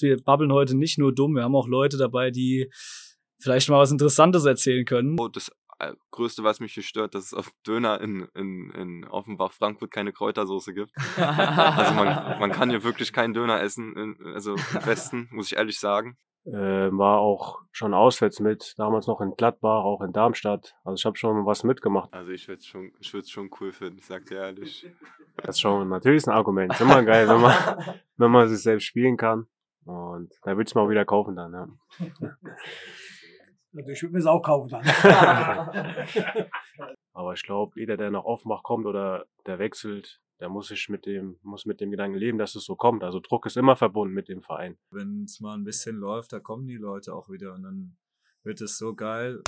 Wir babbeln heute nicht nur dumm, wir haben auch Leute dabei, die vielleicht mal was Interessantes erzählen können. Oh, das äh, Größte, was mich hier stört, dass es auf Döner in, in, in Offenbach, Frankfurt keine Kräutersoße gibt. also man, man kann hier wirklich keinen Döner essen, in, also im Westen, muss ich ehrlich sagen. Äh, war auch schon auswärts mit, damals noch in Gladbach, auch in Darmstadt. Also ich habe schon was mitgemacht. Also ich würde es schon, ich würd's schon cool finden, ich sag dir ehrlich. Das ist schon natürlich ein Argument. Ist immer geil, wenn man, wenn man sich selbst spielen kann. Und da würde ich mal wieder kaufen dann, ja. Also ich würde mir es auch kaufen dann. Aber ich glaube, jeder, der nach Offenbach kommt oder der wechselt, der muss sich mit dem, muss mit dem Gedanken leben, dass es so kommt. Also Druck ist immer verbunden mit dem Verein. Wenn es mal ein bisschen läuft, da kommen die Leute auch wieder und dann wird es so geil.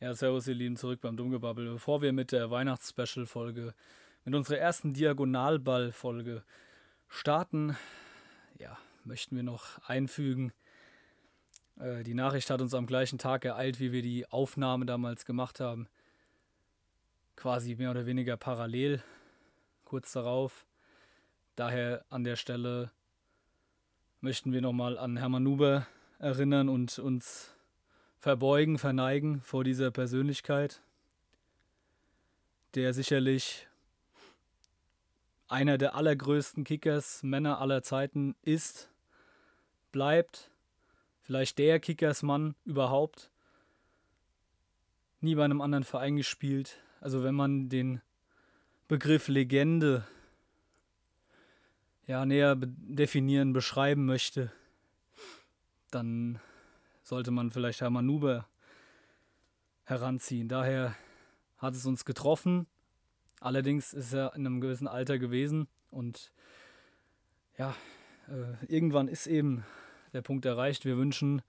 Ja, servus ihr Lieben, zurück beim Dummgebabbel. Bevor wir mit der Weihnachts-Special-Folge, mit unserer ersten Diagonalball-Folge starten, ja, möchten wir noch einfügen, äh, die Nachricht hat uns am gleichen Tag ereilt, wie wir die Aufnahme damals gemacht haben. Quasi mehr oder weniger parallel, kurz darauf. Daher an der Stelle möchten wir nochmal an Hermann Nuber erinnern und uns verbeugen, verneigen vor dieser Persönlichkeit, der sicherlich einer der allergrößten Kickers Männer aller Zeiten ist, bleibt, vielleicht der Kickersmann überhaupt, nie bei einem anderen Verein gespielt. Also wenn man den Begriff Legende ja näher definieren, beschreiben möchte, dann sollte man vielleicht Hermann Nuber heranziehen. Daher hat es uns getroffen. Allerdings ist er in einem gewissen Alter gewesen und ja, äh, irgendwann ist eben der Punkt erreicht. Wir wünschen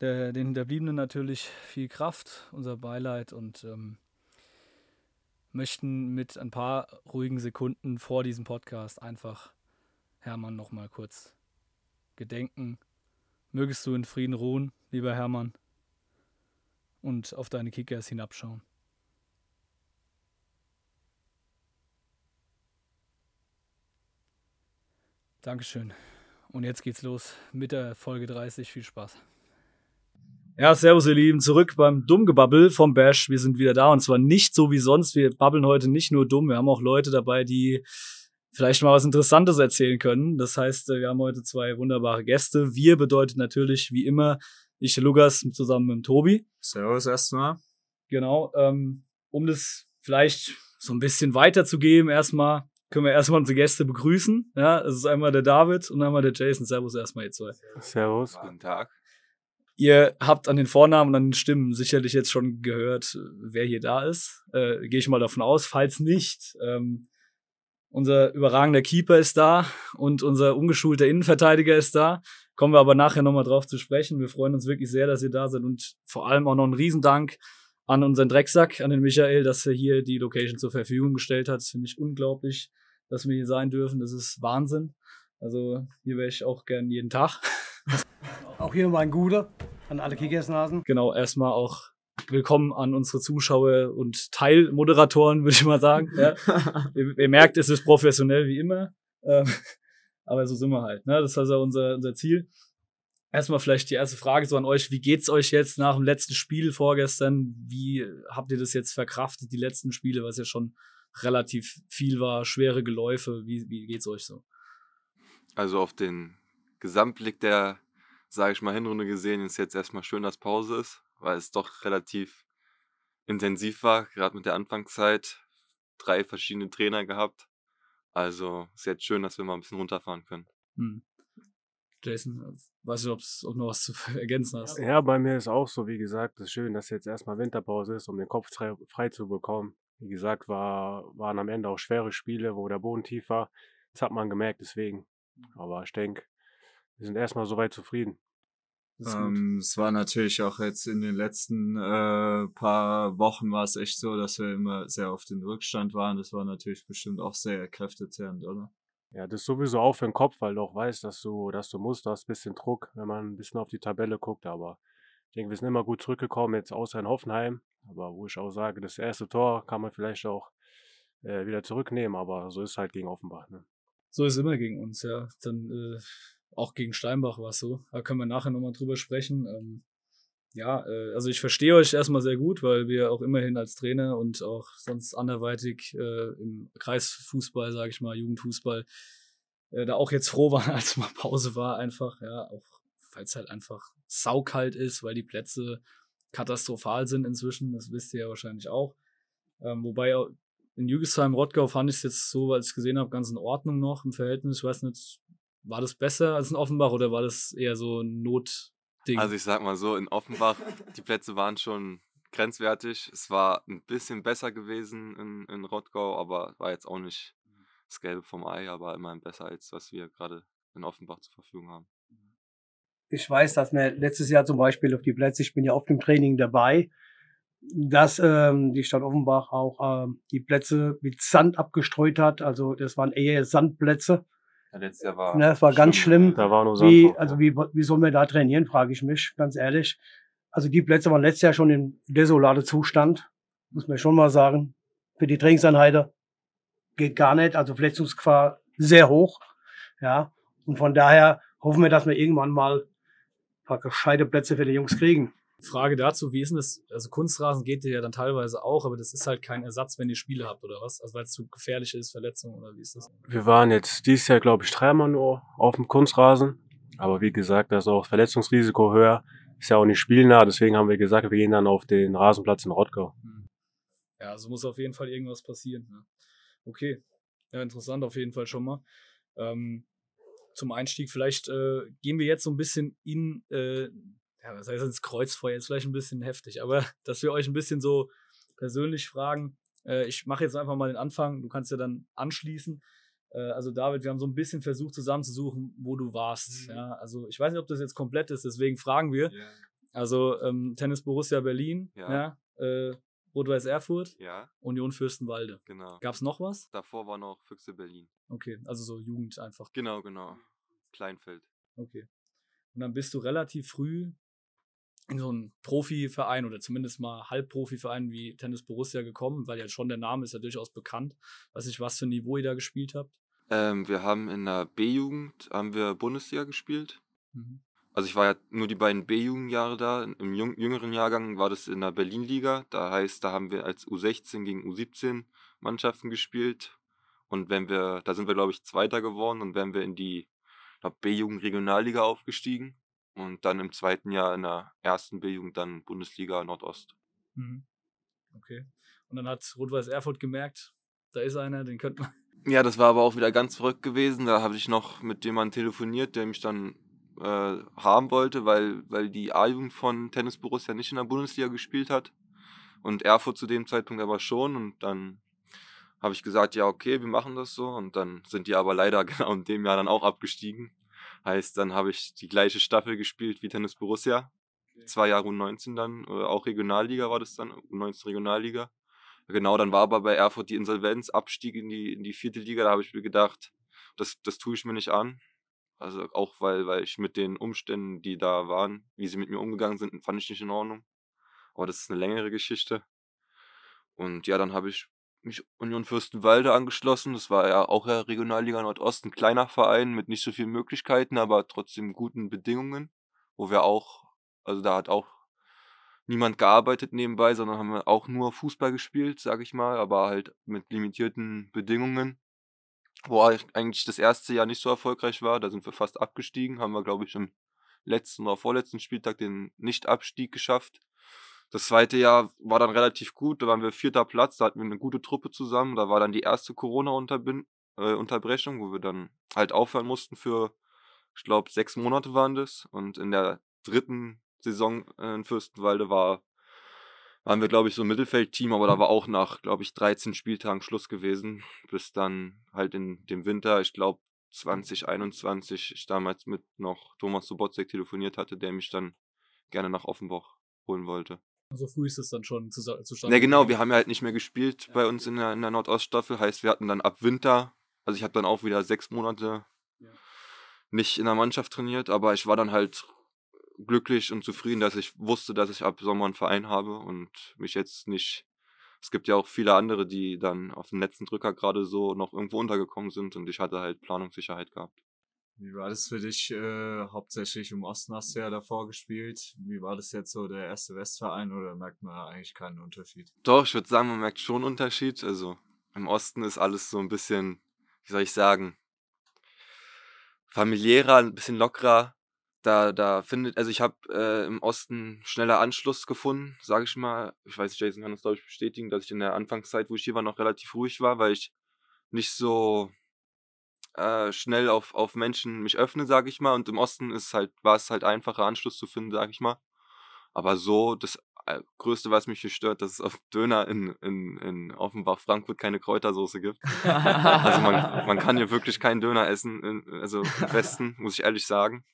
der, den Hinterbliebenen natürlich viel Kraft, unser Beileid und ähm, möchten mit ein paar ruhigen Sekunden vor diesem Podcast einfach Hermann nochmal kurz gedenken Mögest du in Frieden ruhen, lieber Hermann, und auf deine Kickers hinabschauen. Dankeschön. Und jetzt geht's los mit der Folge 30. Viel Spaß. Ja, servus ihr Lieben, zurück beim Dummgebabbel vom Bash. Wir sind wieder da und zwar nicht so wie sonst. Wir babbeln heute nicht nur dumm, wir haben auch Leute dabei, die vielleicht mal was Interessantes erzählen können. Das heißt, äh, wir haben heute zwei wunderbare Gäste. Wir bedeutet natürlich wie immer ich, Lukas, zusammen mit dem Tobi. Servus erstmal. Genau. Ähm, um das vielleicht so ein bisschen weiterzugeben, erstmal können wir erstmal unsere Gäste begrüßen. Ja, es ist einmal der David und einmal der Jason. Servus erstmal ihr zwei. Servus. Guten Tag. Ihr habt an den Vornamen und an den Stimmen sicherlich jetzt schon gehört, wer hier da ist. Äh, Gehe ich mal davon aus. Falls nicht, ähm, unser überragender Keeper ist da und unser ungeschulter Innenverteidiger ist da. Kommen wir aber nachher nochmal drauf zu sprechen. Wir freuen uns wirklich sehr, dass ihr da seid und vor allem auch noch einen Riesendank an unseren Drecksack, an den Michael, dass er hier die Location zur Verfügung gestellt hat. Das finde ich unglaublich, dass wir hier sein dürfen. Das ist Wahnsinn. Also hier wäre ich auch gern jeden Tag. Auch hier mal ein Guter an alle Kickersnasen. Genau, erstmal auch willkommen an unsere Zuschauer und Teilmoderatoren, würde ich mal sagen. Ja. ihr, ihr, merkt, es ist professionell wie immer. Ähm, aber so sind wir halt. Ne? Das ist also unser, unser Ziel. Erstmal vielleicht die erste Frage so an euch. Wie geht's euch jetzt nach dem letzten Spiel vorgestern? Wie habt ihr das jetzt verkraftet, die letzten Spiele, was ja schon relativ viel war, schwere Geläufe? Wie, wie geht's euch so? Also auf den Gesamtblick der, sage ich mal, Hinrunde gesehen, ist jetzt erstmal schön, dass Pause ist weil es doch relativ intensiv war, gerade mit der Anfangszeit. Drei verschiedene Trainer gehabt. Also ist jetzt schön, dass wir mal ein bisschen runterfahren können. Hm. Jason, weiß nicht, ob du noch was zu ergänzen hast. Ja, bei mir ist auch so, wie gesagt, es ist schön, dass jetzt erstmal Winterpause ist, um den Kopf frei, frei zu bekommen. Wie gesagt, war, waren am Ende auch schwere Spiele, wo der Boden tief war. Das hat man gemerkt, deswegen. Aber ich denke, wir sind erstmal soweit zufrieden. Ähm, es war natürlich auch jetzt in den letzten äh, paar Wochen war es echt so, dass wir immer sehr auf den Rückstand waren. Das war natürlich bestimmt auch sehr kräftezehrend, oder? Ja, das ist sowieso auch für den Kopf, weil du auch weißt, dass du, dass du musst, du hast ein bisschen Druck, wenn man ein bisschen auf die Tabelle guckt, aber ich denke, wir sind immer gut zurückgekommen, jetzt außer in Hoffenheim, aber wo ich auch sage, das erste Tor kann man vielleicht auch äh, wieder zurücknehmen, aber so ist es halt gegen Offenbach. Ne? So ist es immer gegen uns, ja. Dann äh, auch gegen Steinbach war es so. Da können wir nachher nochmal drüber sprechen. Ähm, ja, äh, also ich verstehe euch erstmal sehr gut, weil wir auch immerhin als Trainer und auch sonst anderweitig äh, im Kreisfußball, sage ich mal, Jugendfußball, äh, da auch jetzt froh waren, als mal Pause war einfach, ja, auch weil es halt einfach saukalt ist, weil die Plätze katastrophal sind inzwischen, das wisst ihr ja wahrscheinlich auch. Ähm, wobei in Jügesheim, Rottgau fand ich es jetzt so, weil ich es gesehen habe, ganz in Ordnung noch im Verhältnis. Ich weiß nicht, war das besser als in Offenbach oder war das eher so ein Notding? Also ich sag mal so, in Offenbach, die Plätze waren schon grenzwertig. Es war ein bisschen besser gewesen in, in Rottgau, aber war jetzt auch nicht das Gelbe vom Ei, aber immerhin besser als was wir gerade in Offenbach zur Verfügung haben. Ich weiß, dass wir letztes Jahr zum Beispiel auf die Plätze, ich bin ja auf dem Training dabei, dass ähm, die Stadt Offenbach auch ähm, die Plätze mit Sand abgestreut hat. Also das waren eher Sandplätze. Ja, letztes Jahr war Ne, das war ganz schlimm. Da war nur Wie, Sandhoch, also ja. wie, wie sollen wir da trainieren, frage ich mich, ganz ehrlich. Also die Plätze waren letztes Jahr schon in desolate Zustand, muss man schon mal sagen. Für die Trainingseinheiten geht gar nicht, also Verletzungsgefahr sehr hoch. Ja, und von daher hoffen wir, dass wir irgendwann mal ein paar gescheite Plätze für die Jungs kriegen. Frage dazu, wie ist denn das? Also Kunstrasen geht dir ja dann teilweise auch, aber das ist halt kein Ersatz, wenn ihr Spiele habt, oder was? Also weil es zu gefährlich ist, Verletzungen oder wie ist das? Wir waren jetzt dieses Jahr, glaube ich, dreimal nur auf dem Kunstrasen. Aber wie gesagt, da ist auch das Verletzungsrisiko höher. Ist ja auch nicht spielnah, deswegen haben wir gesagt, wir gehen dann auf den Rasenplatz in Rottgau. Ja, also muss auf jeden Fall irgendwas passieren. Ne? Okay, ja, interessant auf jeden Fall schon mal. Ähm, zum Einstieg, vielleicht äh, gehen wir jetzt so ein bisschen in, äh, ja, was heißt ins Kreuzfeuer, ist vielleicht ein bisschen heftig, aber dass wir euch ein bisschen so persönlich fragen. Äh, ich mache jetzt einfach mal den Anfang, du kannst ja dann anschließen. Äh, also David, wir haben so ein bisschen versucht zusammenzusuchen, wo du warst. Mhm. Ja, also ich weiß nicht, ob das jetzt komplett ist, deswegen fragen wir. Also ähm, Tennis Borussia Berlin, ja, Ja. äh, Rot-Weiß Erfurt, Ja, Union Fürstenwalde. genau. Gab's noch was? Davor war noch Füchse Berlin. Okay, also so Jugend einfach. Genau, genau. Kleinfeld. Okay. Und dann bist du relativ früh so einen Profiverein oder zumindest mal Halbprofiverein wie Tennis Borussia gekommen, weil ja schon der Name ist ja durchaus bekannt. Weiß nicht, was für ein Niveau ihr da gespielt habt. Ähm, wir haben in der B-Jugend haben wir Bundesliga gespielt. Mhm. Also ich war ja nur die beiden B-Jugendjahre da. Im jüng jüngeren Jahrgang war das in der Berlin-Liga. Da heißt, da haben wir als U16 gegen U17 Mannschaften gespielt. Und wenn wir, da sind wir, glaube ich, Zweiter geworden und wären wir in die ich glaub, B-Jugend Regionalliga aufgestiegen. Und dann im zweiten Jahr in der ersten B-Jugend dann Bundesliga Nordost. Mhm. Okay. Und dann hat Rot-Weiß Erfurt gemerkt, da ist einer, den könnte man. Ja, das war aber auch wieder ganz verrückt gewesen. Da habe ich noch mit jemandem telefoniert, der mich dann äh, haben wollte, weil, weil die A-Jugend von Tennis Borussia nicht in der Bundesliga gespielt hat. Und Erfurt zu dem Zeitpunkt aber schon. Und dann habe ich gesagt, ja, okay, wir machen das so. Und dann sind die aber leider genau in dem Jahr dann auch abgestiegen. Heißt, dann habe ich die gleiche Staffel gespielt wie Tennis Borussia. Zwei Jahre U19 dann, äh, auch Regionalliga war das dann, U19 Regionalliga. Genau, dann war aber bei Erfurt die Insolvenz, Abstieg in die, in die vierte Liga. Da habe ich mir gedacht, das, das tue ich mir nicht an. Also auch weil, weil ich mit den Umständen, die da waren, wie sie mit mir umgegangen sind, fand ich nicht in Ordnung. Aber das ist eine längere Geschichte. Und ja, dann habe ich mich Union Fürstenwalde angeschlossen. Das war ja auch ja Regionalliga Nordost, ein kleiner Verein mit nicht so vielen Möglichkeiten, aber trotzdem guten Bedingungen, wo wir auch, also da hat auch niemand gearbeitet nebenbei, sondern haben wir auch nur Fußball gespielt, sag ich mal, aber halt mit limitierten Bedingungen. Wo eig- eigentlich das erste Jahr nicht so erfolgreich war, da sind wir fast abgestiegen, haben wir, glaube ich, im letzten oder vorletzten Spieltag den Nicht-Abstieg geschafft. Das zweite Jahr war dann relativ gut, da waren wir vierter Platz, da hatten wir eine gute Truppe zusammen. Da war dann die erste Corona-Unterbrechung, wo wir dann halt aufhören mussten für, ich glaube, sechs Monate waren das. Und in der dritten Saison äh, in Fürstenwalde war, waren wir, glaube ich, so ein Mittelfeldteam, aber da war auch nach, glaube ich, 13 Spieltagen Schluss gewesen, bis dann halt in dem Winter, ich glaube, 2021 ich damals mit noch Thomas Sobotzek telefoniert hatte, der mich dann gerne nach Offenbach holen wollte. So früh ist es dann schon zu, zustande. Ne, genau, wir haben ja halt nicht mehr gespielt ja. bei uns in der, in der Nordoststaffel. Heißt, wir hatten dann ab Winter, also ich habe dann auch wieder sechs Monate ja. nicht in der Mannschaft trainiert, aber ich war dann halt glücklich und zufrieden, dass ich wusste, dass ich ab Sommer einen Verein habe und mich jetzt nicht. Es gibt ja auch viele andere, die dann auf dem letzten Drücker gerade so noch irgendwo untergekommen sind und ich hatte halt Planungssicherheit gehabt. Wie war das für dich? Äh, hauptsächlich im Osten hast du ja davor gespielt. Wie war das jetzt so der erste Westverein oder merkt man eigentlich keinen Unterschied? Doch, ich würde sagen, man merkt schon Unterschied. Also im Osten ist alles so ein bisschen, wie soll ich sagen, familiärer, ein bisschen lockerer da, da findet, also ich habe äh, im Osten schneller Anschluss gefunden, sage ich mal. Ich weiß Jason kann das, glaube ich, bestätigen, dass ich in der Anfangszeit, wo ich hier war, noch relativ ruhig war, weil ich nicht so äh, schnell auf, auf Menschen mich öffne, sage ich mal. Und im Osten ist halt, war es halt einfacher, Anschluss zu finden, sage ich mal. Aber so, das äh, Größte, was mich hier stört, dass es auf Döner in, in, in Offenbach, Frankfurt keine Kräutersoße gibt. also man, man kann hier wirklich keinen Döner essen, in, also im Westen, muss ich ehrlich sagen.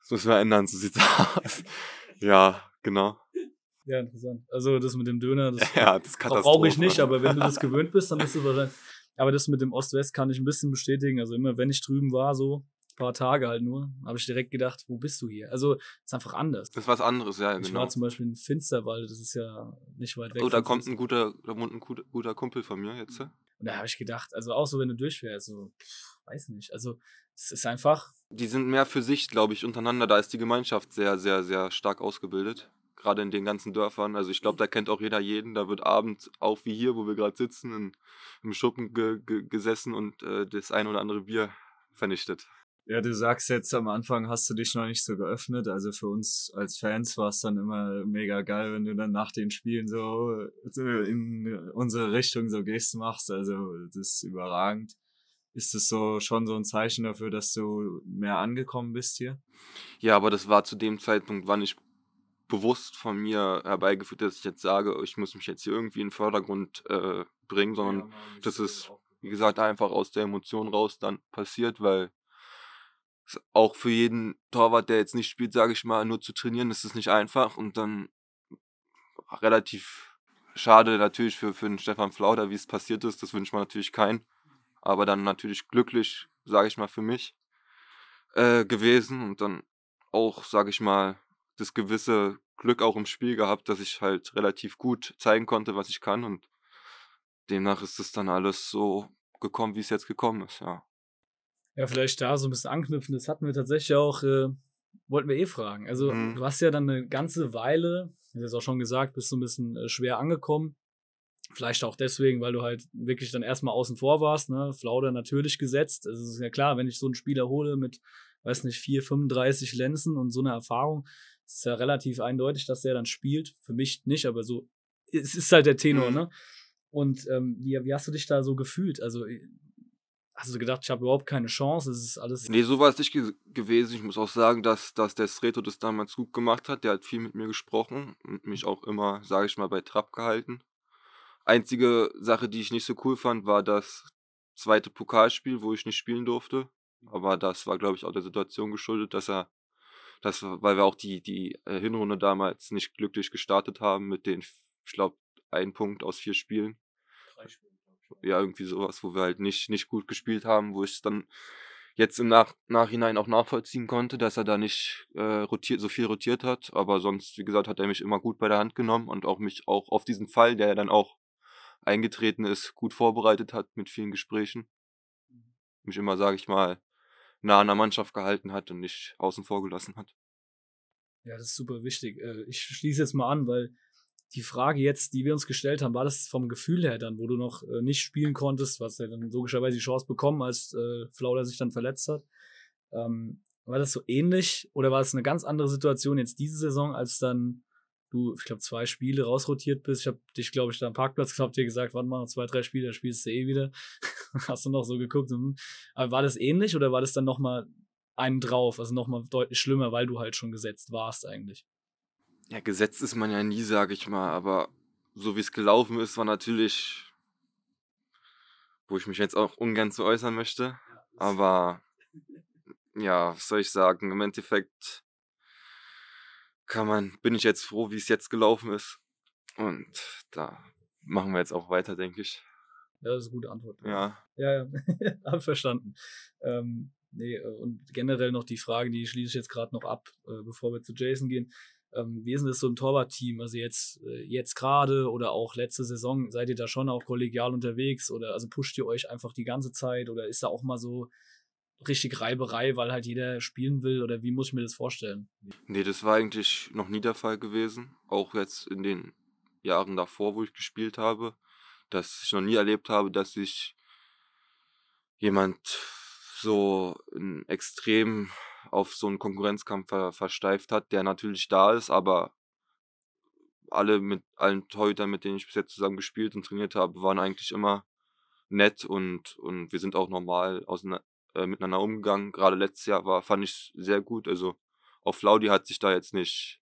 Das müssen wir ändern, so sieht's aus. Ja, genau. Ja, interessant. Also das mit dem Döner, das, ja, das brauche ich nicht, aber wenn du das gewöhnt bist, dann bist du wahrscheinlich. Aber das mit dem Ost-West kann ich ein bisschen bestätigen. Also immer, wenn ich drüben war, so ein paar Tage halt nur, habe ich direkt gedacht, wo bist du hier? Also ist einfach anders. Das ist was anderes, ja, ich genau. war zum Beispiel in Finsterwald, das ist ja nicht weit weg. Oh, da kommt ein guter, da wohnt ein guter Kumpel von mir jetzt. Und da habe ich gedacht, also auch so, wenn du durchfährst, so, weiß nicht. Also es ist einfach. Die sind mehr für sich, glaube ich, untereinander. Da ist die Gemeinschaft sehr, sehr, sehr stark ausgebildet. Gerade in den ganzen Dörfern. Also ich glaube, da kennt auch jeder jeden. Da wird abends auch wie hier, wo wir gerade sitzen, in, im Schuppen ge ge gesessen und äh, das ein oder andere Bier vernichtet. Ja, du sagst jetzt am Anfang hast du dich noch nicht so geöffnet. Also für uns als Fans war es dann immer mega geil, wenn du dann nach den Spielen so in unsere Richtung so Gesten machst. Also das ist überragend. Ist es so schon so ein Zeichen dafür, dass du mehr angekommen bist hier? Ja, aber das war zu dem Zeitpunkt, wann ich bewusst von mir herbeigeführt, dass ich jetzt sage, ich muss mich jetzt hier irgendwie in den Vordergrund äh, bringen, sondern ja, das ist, wie gesagt, einfach aus der Emotion raus dann passiert, weil auch für jeden Torwart, der jetzt nicht spielt, sage ich mal, nur zu trainieren, ist es nicht einfach und dann relativ schade natürlich für, für den Stefan Flauder, wie es passiert ist, das wünscht man natürlich keinen aber dann natürlich glücklich, sage ich mal, für mich äh, gewesen und dann auch, sage ich mal, das gewisse Glück auch im Spiel gehabt, dass ich halt relativ gut zeigen konnte, was ich kann und demnach ist es dann alles so gekommen, wie es jetzt gekommen ist, ja. Ja, vielleicht da so ein bisschen anknüpfen, das hatten wir tatsächlich auch, äh, wollten wir eh fragen. Also mhm. du hast ja dann eine ganze Weile, wie du es auch schon gesagt, bist so ein bisschen äh, schwer angekommen Vielleicht auch deswegen, weil du halt wirklich dann erstmal außen vor warst, ne? Flauder natürlich gesetzt. Also es ist ja klar, wenn ich so einen Spieler hole mit, weiß nicht, 4, 35 Lenzen und so eine Erfahrung, ist ja relativ eindeutig, dass der dann spielt. Für mich nicht, aber so, es ist halt der Tenor, mhm. ne? Und ähm, wie, wie hast du dich da so gefühlt? Also äh, hast du gedacht, ich habe überhaupt keine Chance, es ist alles. Nee, so war es nicht ge gewesen. Ich muss auch sagen, dass, dass der Sreto das damals gut gemacht hat. Der hat viel mit mir gesprochen und mich auch immer, sage ich mal, bei Trab gehalten. Einzige Sache, die ich nicht so cool fand, war das zweite Pokalspiel, wo ich nicht spielen durfte. Aber das war, glaube ich, auch der Situation geschuldet, dass er, das, weil wir auch die, die äh, Hinrunde damals nicht glücklich gestartet haben mit den, ich glaube, ein Punkt aus vier Spielen. Drei Spiele. Ja, irgendwie sowas, wo wir halt nicht, nicht gut gespielt haben, wo ich es dann jetzt im Nach Nachhinein auch nachvollziehen konnte, dass er da nicht äh, rotiert, so viel rotiert hat. Aber sonst, wie gesagt, hat er mich immer gut bei der Hand genommen und auch mich auch auf diesen Fall, der dann auch eingetreten ist, gut vorbereitet hat mit vielen Gesprächen. Mhm. Mich immer, sage ich mal, nah an der Mannschaft gehalten hat und nicht außen vor gelassen hat. Ja, das ist super wichtig. Äh, ich schließe jetzt mal an, weil die Frage jetzt, die wir uns gestellt haben, war das vom Gefühl her dann, wo du noch äh, nicht spielen konntest, was ja dann logischerweise die Chance bekommen, als äh, Flauder sich dann verletzt hat. Ähm, war das so ähnlich oder war es eine ganz andere Situation jetzt diese Saison, als dann du, ich glaube, zwei Spiele rausrotiert bist. Ich habe dich, glaube ich, da am Parkplatz gehabt, dir gesagt, warte mal, noch zwei, drei Spiele, da spielst du eh wieder. Hast du noch so geguckt. Hm. Aber war das ähnlich oder war das dann nochmal einen drauf, also nochmal deutlich schlimmer, weil du halt schon gesetzt warst eigentlich? Ja, gesetzt ist man ja nie, sage ich mal, aber so wie es gelaufen ist, war natürlich, wo ich mich jetzt auch ungern zu äußern möchte, Aber ja, was soll ich sagen? Im Endeffekt kann man, bin ich jetzt froh, wie es jetzt gelaufen ist. Und da machen wir jetzt auch weiter, denke ich. Ja, das ist eine gute Antwort. Ja. Ja, ja, hab verstanden. Ähm, nee, äh, und generell noch die Frage, die schließe ich jetzt gerade noch ab, äh, bevor wir zu Jason gehen. Ähm, wie ist denn das so im Torwartteam? Also jetzt, äh, jetzt gerade oder auch letzte Saison, seid ihr da schon auch kollegial unterwegs oder also pusht ihr euch einfach die ganze Zeit oder ist da auch mal so richtig Reiberei, weil halt jeder spielen will oder wie muss ich mir das vorstellen? Nee, das war eigentlich noch nie der Fall gewesen. Auch jetzt in den Jahren davor, wo ich gespielt habe, dass ich noch nie erlebt habe, dass sich jemand so extrem auf so einen Konkurrenzkampf ver versteift hat, der natürlich da ist, aber alle mit allen Torhütern, mit denen ich bis jetzt zusammen gespielt und trainiert habe, waren eigentlich immer nett und, und wir sind auch normal auseinander, äh, miteinander umgegangen. Gerade letztes Jahr war, fand ich sehr gut. Also auf Laudi hat sich da jetzt nicht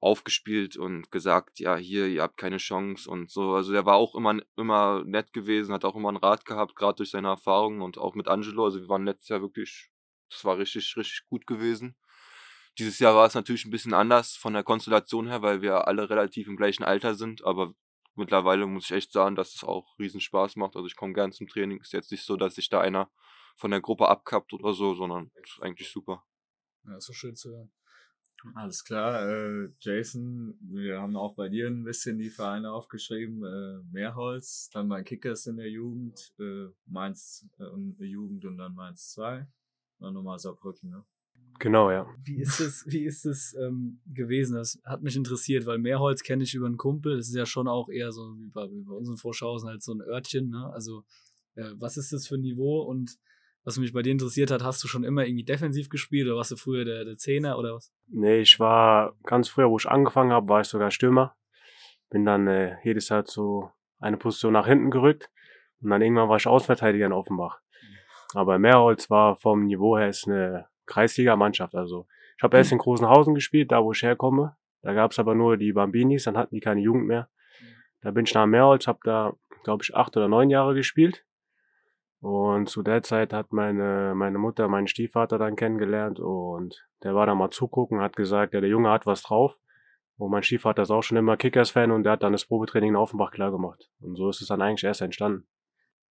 aufgespielt und gesagt, ja, hier, ihr habt keine Chance und so. Also der war auch immer, immer nett gewesen, hat auch immer einen Rat gehabt, gerade durch seine Erfahrungen und auch mit Angelo. Also wir waren letztes Jahr wirklich, das war richtig, richtig gut gewesen. Dieses Jahr war es natürlich ein bisschen anders von der Konstellation her, weil wir alle relativ im gleichen Alter sind, aber mittlerweile muss ich echt sagen, dass es auch riesen Spaß macht. Also ich komme gern zum Training. Ist jetzt nicht so, dass sich da einer von der Gruppe abkappt oder so, sondern ist eigentlich super. Ja, ist so schön zu hören. Alles klar, äh, Jason, wir haben auch bei dir ein bisschen die Vereine aufgeschrieben. Äh, Meerholz, dann bei Kickers in der Jugend, äh, Mainz äh, Jugend und dann Mainz 2. Dann nochmal Saarbrücken, ne? Genau, ja. Wie ist es, wie ist es ähm, gewesen? Das hat mich interessiert, weil Meerholz kenne ich über einen Kumpel. Das ist ja schon auch eher so wie bei, wie bei unseren Vorschausen halt so ein Örtchen. Ne? Also äh, was ist das für ein Niveau und was mich bei dir interessiert hat, hast du schon immer irgendwie defensiv gespielt oder warst du früher der, der Zehner oder was? Nee, ich war ganz früher, wo ich angefangen habe, war ich sogar Stürmer. Bin dann äh, jedes Jahr zu eine Position nach hinten gerückt und dann irgendwann war ich Ausverteidiger in Offenbach. Aber Meerholz war vom Niveau her ist eine Kreisliga-Mannschaft. Also ich habe erst in Großenhausen gespielt, da wo ich herkomme. Da gab es aber nur die Bambinis, dann hatten die keine Jugend mehr. Da bin ich nach Meerholz, habe da, glaube ich, acht oder neun Jahre gespielt. Und zu der Zeit hat meine, meine Mutter meinen Stiefvater dann kennengelernt und der war da mal zugucken, hat gesagt, ja, der Junge hat was drauf. Und mein Stiefvater ist auch schon immer Kickers-Fan und der hat dann das Probetraining in Offenbach klar gemacht. Und so ist es dann eigentlich erst entstanden.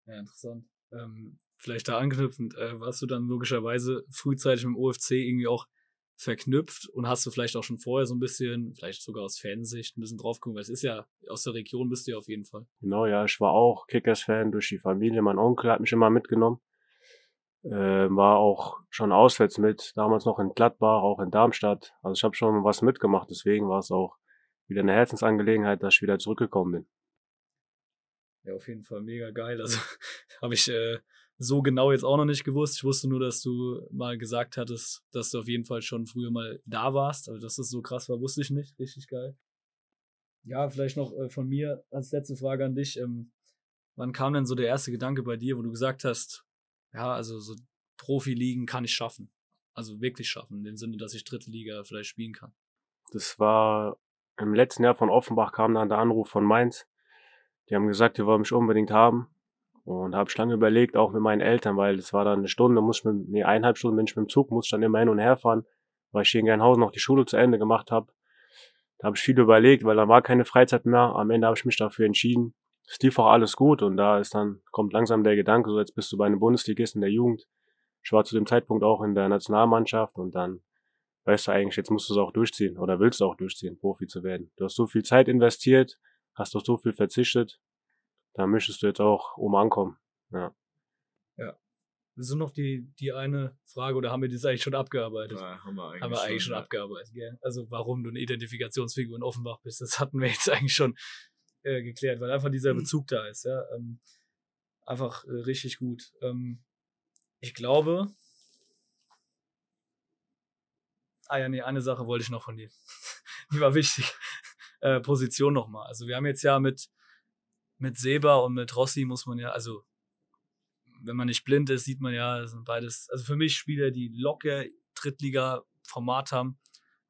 Ja, interessant. Ähm, vielleicht da anknüpfend, äh, warst du dann logischerweise frühzeitig dem OFC irgendwie auch verknüpft und hast du vielleicht auch schon vorher so ein bisschen, vielleicht sogar aus Fansicht, ein bisschen drauf geguckt, weil es ist ja, aus der Region bist du ja auf jeden Fall. Genau, ja, ich war auch Kickers-Fan durch die Familie. Mein Onkel hat mich immer mitgenommen. Äh, war auch schon auswärts mit, damals noch in Gladbach, auch in Darmstadt. Also ich habe schon was mitgemacht, deswegen war es auch wieder eine Herzensangelegenheit, dass ich wieder zurückgekommen bin. Ja, auf jeden Fall mega geil. Also habe ich äh, so genau jetzt auch noch nicht gewusst. Ich wusste nur, dass du mal gesagt hattest, dass du auf jeden Fall schon früher mal da warst. Also, dass das so krass war, wusste ich nicht. Richtig geil. Ja, vielleicht noch äh, von mir als letzte Frage an dich. Ähm, wann kam denn so der erste Gedanke bei dir, wo du gesagt hast, ja, also so Profiligen kann ich schaffen? Also wirklich schaffen, in dem Sinne, dass ich dritte Liga vielleicht spielen kann. Das war im letzten Jahr von Offenbach kam dann der Anruf von Mainz. Die haben gesagt, die wollen mich unbedingt haben. Und habe ich lange überlegt, auch mit meinen Eltern, weil es war dann eine Stunde, muss ich mit, nee, eineinhalb Stunden bin ich mit dem Zug, muss ich dann immer hin und her fahren, weil ich hier in Gernhausen noch die Schule zu Ende gemacht habe. Da habe ich viel überlegt, weil da war keine Freizeit mehr. Am Ende habe ich mich dafür entschieden. Es lief auch alles gut und da ist dann, kommt langsam der Gedanke, so jetzt bist du bei einem Bundesligist in der Jugend. Ich war zu dem Zeitpunkt auch in der Nationalmannschaft und dann weißt du eigentlich, jetzt musst du es auch durchziehen oder willst du auch durchziehen, Profi zu werden. Du hast so viel Zeit investiert, hast doch so viel verzichtet da möchtest du jetzt auch oben ankommen. Ja. Ja. Das ist noch die, die eine Frage, oder haben wir das eigentlich schon abgearbeitet? Ja, haben wir eigentlich, haben wir eigentlich schon, schon abgearbeitet, gell? Also warum du eine Identifikationsfigur in Offenbach bist, das hatten wir jetzt eigentlich schon äh, geklärt, weil einfach dieser Bezug da ist, ja. Ähm, einfach äh, richtig gut. Ähm, ich glaube. Ah ja, nee, eine Sache wollte ich noch von dir. die war wichtig. Äh, Position nochmal. Also wir haben jetzt ja mit mit Seba und mit Rossi muss man ja, also wenn man nicht blind ist, sieht man ja, das sind beides, also für mich Spieler, die locker Drittliga-Format haben.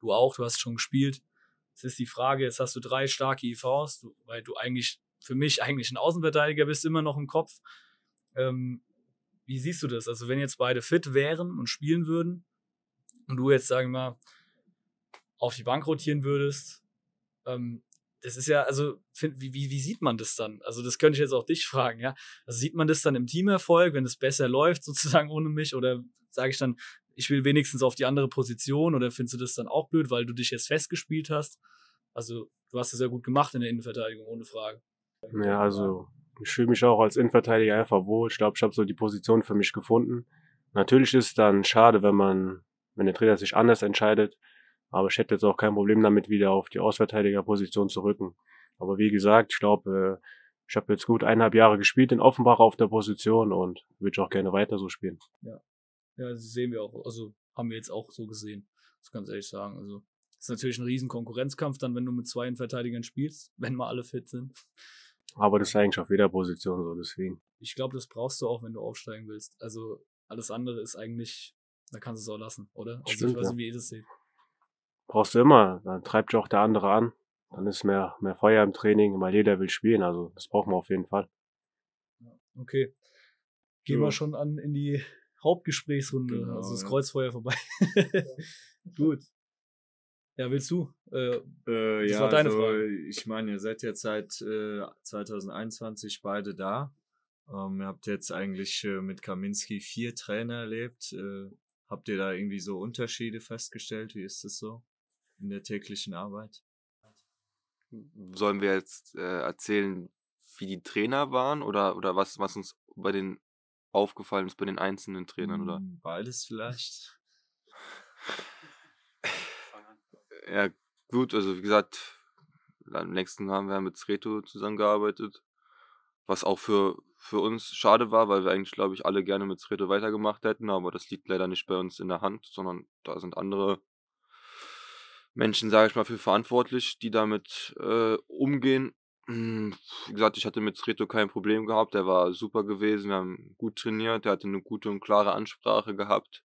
Du auch, du hast schon gespielt. Es ist die Frage, jetzt hast du drei starke IVs, du, weil du eigentlich, für mich eigentlich ein Außenverteidiger bist, immer noch im Kopf. Ähm, wie siehst du das? Also, wenn jetzt beide fit wären und spielen würden und du jetzt, sagen wir mal, auf die Bank rotieren würdest, ähm, das ist ja, also, find, wie, wie, wie sieht man das dann? Also, das könnte ich jetzt auch dich fragen, ja. Also, sieht man das dann im Teamerfolg, wenn es besser läuft, sozusagen ohne mich? Oder sage ich dann, ich will wenigstens auf die andere Position? Oder findest du das dann auch blöd, weil du dich jetzt festgespielt hast? Also, du hast es ja gut gemacht in der Innenverteidigung, ohne Frage. Ja, also, ich fühle mich auch als Innenverteidiger einfach wohl. Ich glaube, ich habe so die Position für mich gefunden. Natürlich ist es dann schade, wenn man, wenn der Trainer sich anders entscheidet. Aber ich hätte jetzt auch kein Problem damit, wieder auf die Ausverteidigerposition zu rücken. Aber wie gesagt, ich glaube, äh, ich habe jetzt gut eineinhalb Jahre gespielt in Offenbach auf der Position und würde auch gerne weiter so spielen. Ja. Ja, das sehen wir auch. Also haben wir jetzt auch so gesehen. Das kann ich ehrlich sagen. Also ist natürlich ein riesen Konkurrenzkampf dann, wenn du mit zwei Verteidigern spielst, wenn mal alle fit sind. Aber das ist eigentlich auf jeder Position so, deswegen. Ich glaube, das brauchst du auch, wenn du aufsteigen willst. Also alles andere ist eigentlich, da kannst du es auch lassen, oder? Also Stimmt, ich weiß nicht, wie ihr das seht. Brauchst du immer. Dann treibt dich auch der andere an. Dann ist mehr, mehr Feuer im Training, weil jeder will spielen. Also das brauchen wir auf jeden Fall. Okay. Gehen So. wir schon an in die Hauptgesprächsrunde. Genau, also das ja. Kreuzfeuer vorbei. Gut. Ja, willst du? Äh, Äh, Das ja, war deine also, Frage. ich meine, ihr seid jetzt seit äh, 2021 beide da. Ähm, ihr habt jetzt eigentlich äh, mit Kaminski vier Trainer erlebt. Äh, habt ihr da irgendwie so Unterschiede festgestellt? Wie ist das so in der täglichen Arbeit? Sollen wir jetzt äh, erzählen, wie die Trainer waren oder, oder was, was uns bei den aufgefallen ist bei den einzelnen Trainern, oder? Hm, Beides vielleicht. Ja, gut, also wie gesagt, am längsten haben wir mit Sreto zusammengearbeitet. Was auch für, für uns schade war, weil wir eigentlich, glaube ich, alle gerne mit Sreto weitergemacht hätten, aber das liegt leider nicht bei uns in der Hand, sondern da sind andere Menschen, sage ich mal, für verantwortlich, die damit äh, umgehen. Hm, Wie gesagt, ich hatte mit Sreto kein Problem gehabt, der war super gewesen, wir haben gut trainiert, der hatte eine gute und klare Ansprache gehabt.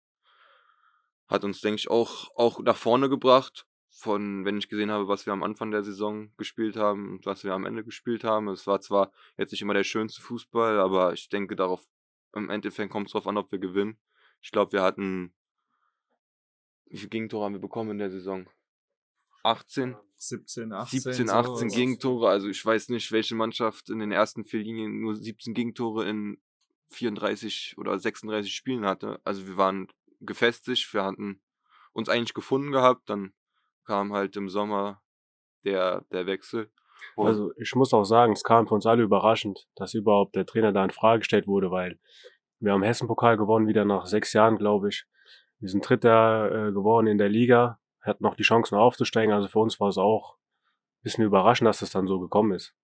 Hat uns, denke ich, auch, auch nach vorne gebracht von, wenn ich gesehen habe, was wir am Anfang der Saison gespielt haben und was wir am Ende gespielt haben. Es war zwar jetzt nicht immer der schönste Fußball, aber ich denke darauf, im Endeffekt kommt es darauf an, ob wir gewinnen. Ich glaube, wir hatten, wie viele Gegentore haben wir bekommen in der Saison? 18? 17, 18. 17, so, 18 was- Gegentore. Also ich weiß nicht, welche Mannschaft in den ersten vier Linien nur 17 Gegentore in 34 oder 36 Spielen hatte. Also wir waren gefestigt, wir hatten uns eigentlich gefunden gehabt, dann kam halt im Sommer der, der Wechsel. Und Also ich muss auch sagen, es kam für uns alle überraschend, dass überhaupt der Trainer da in Frage gestellt wurde, weil wir haben Hessen-Pokal gewonnen, wieder nach sechs Jahren, glaube ich. Wir sind Dritter äh, geworden in der Liga, hatten noch die Chance noch aufzusteigen. Also für uns war es auch ein bisschen überraschend, dass es dann so gekommen ist.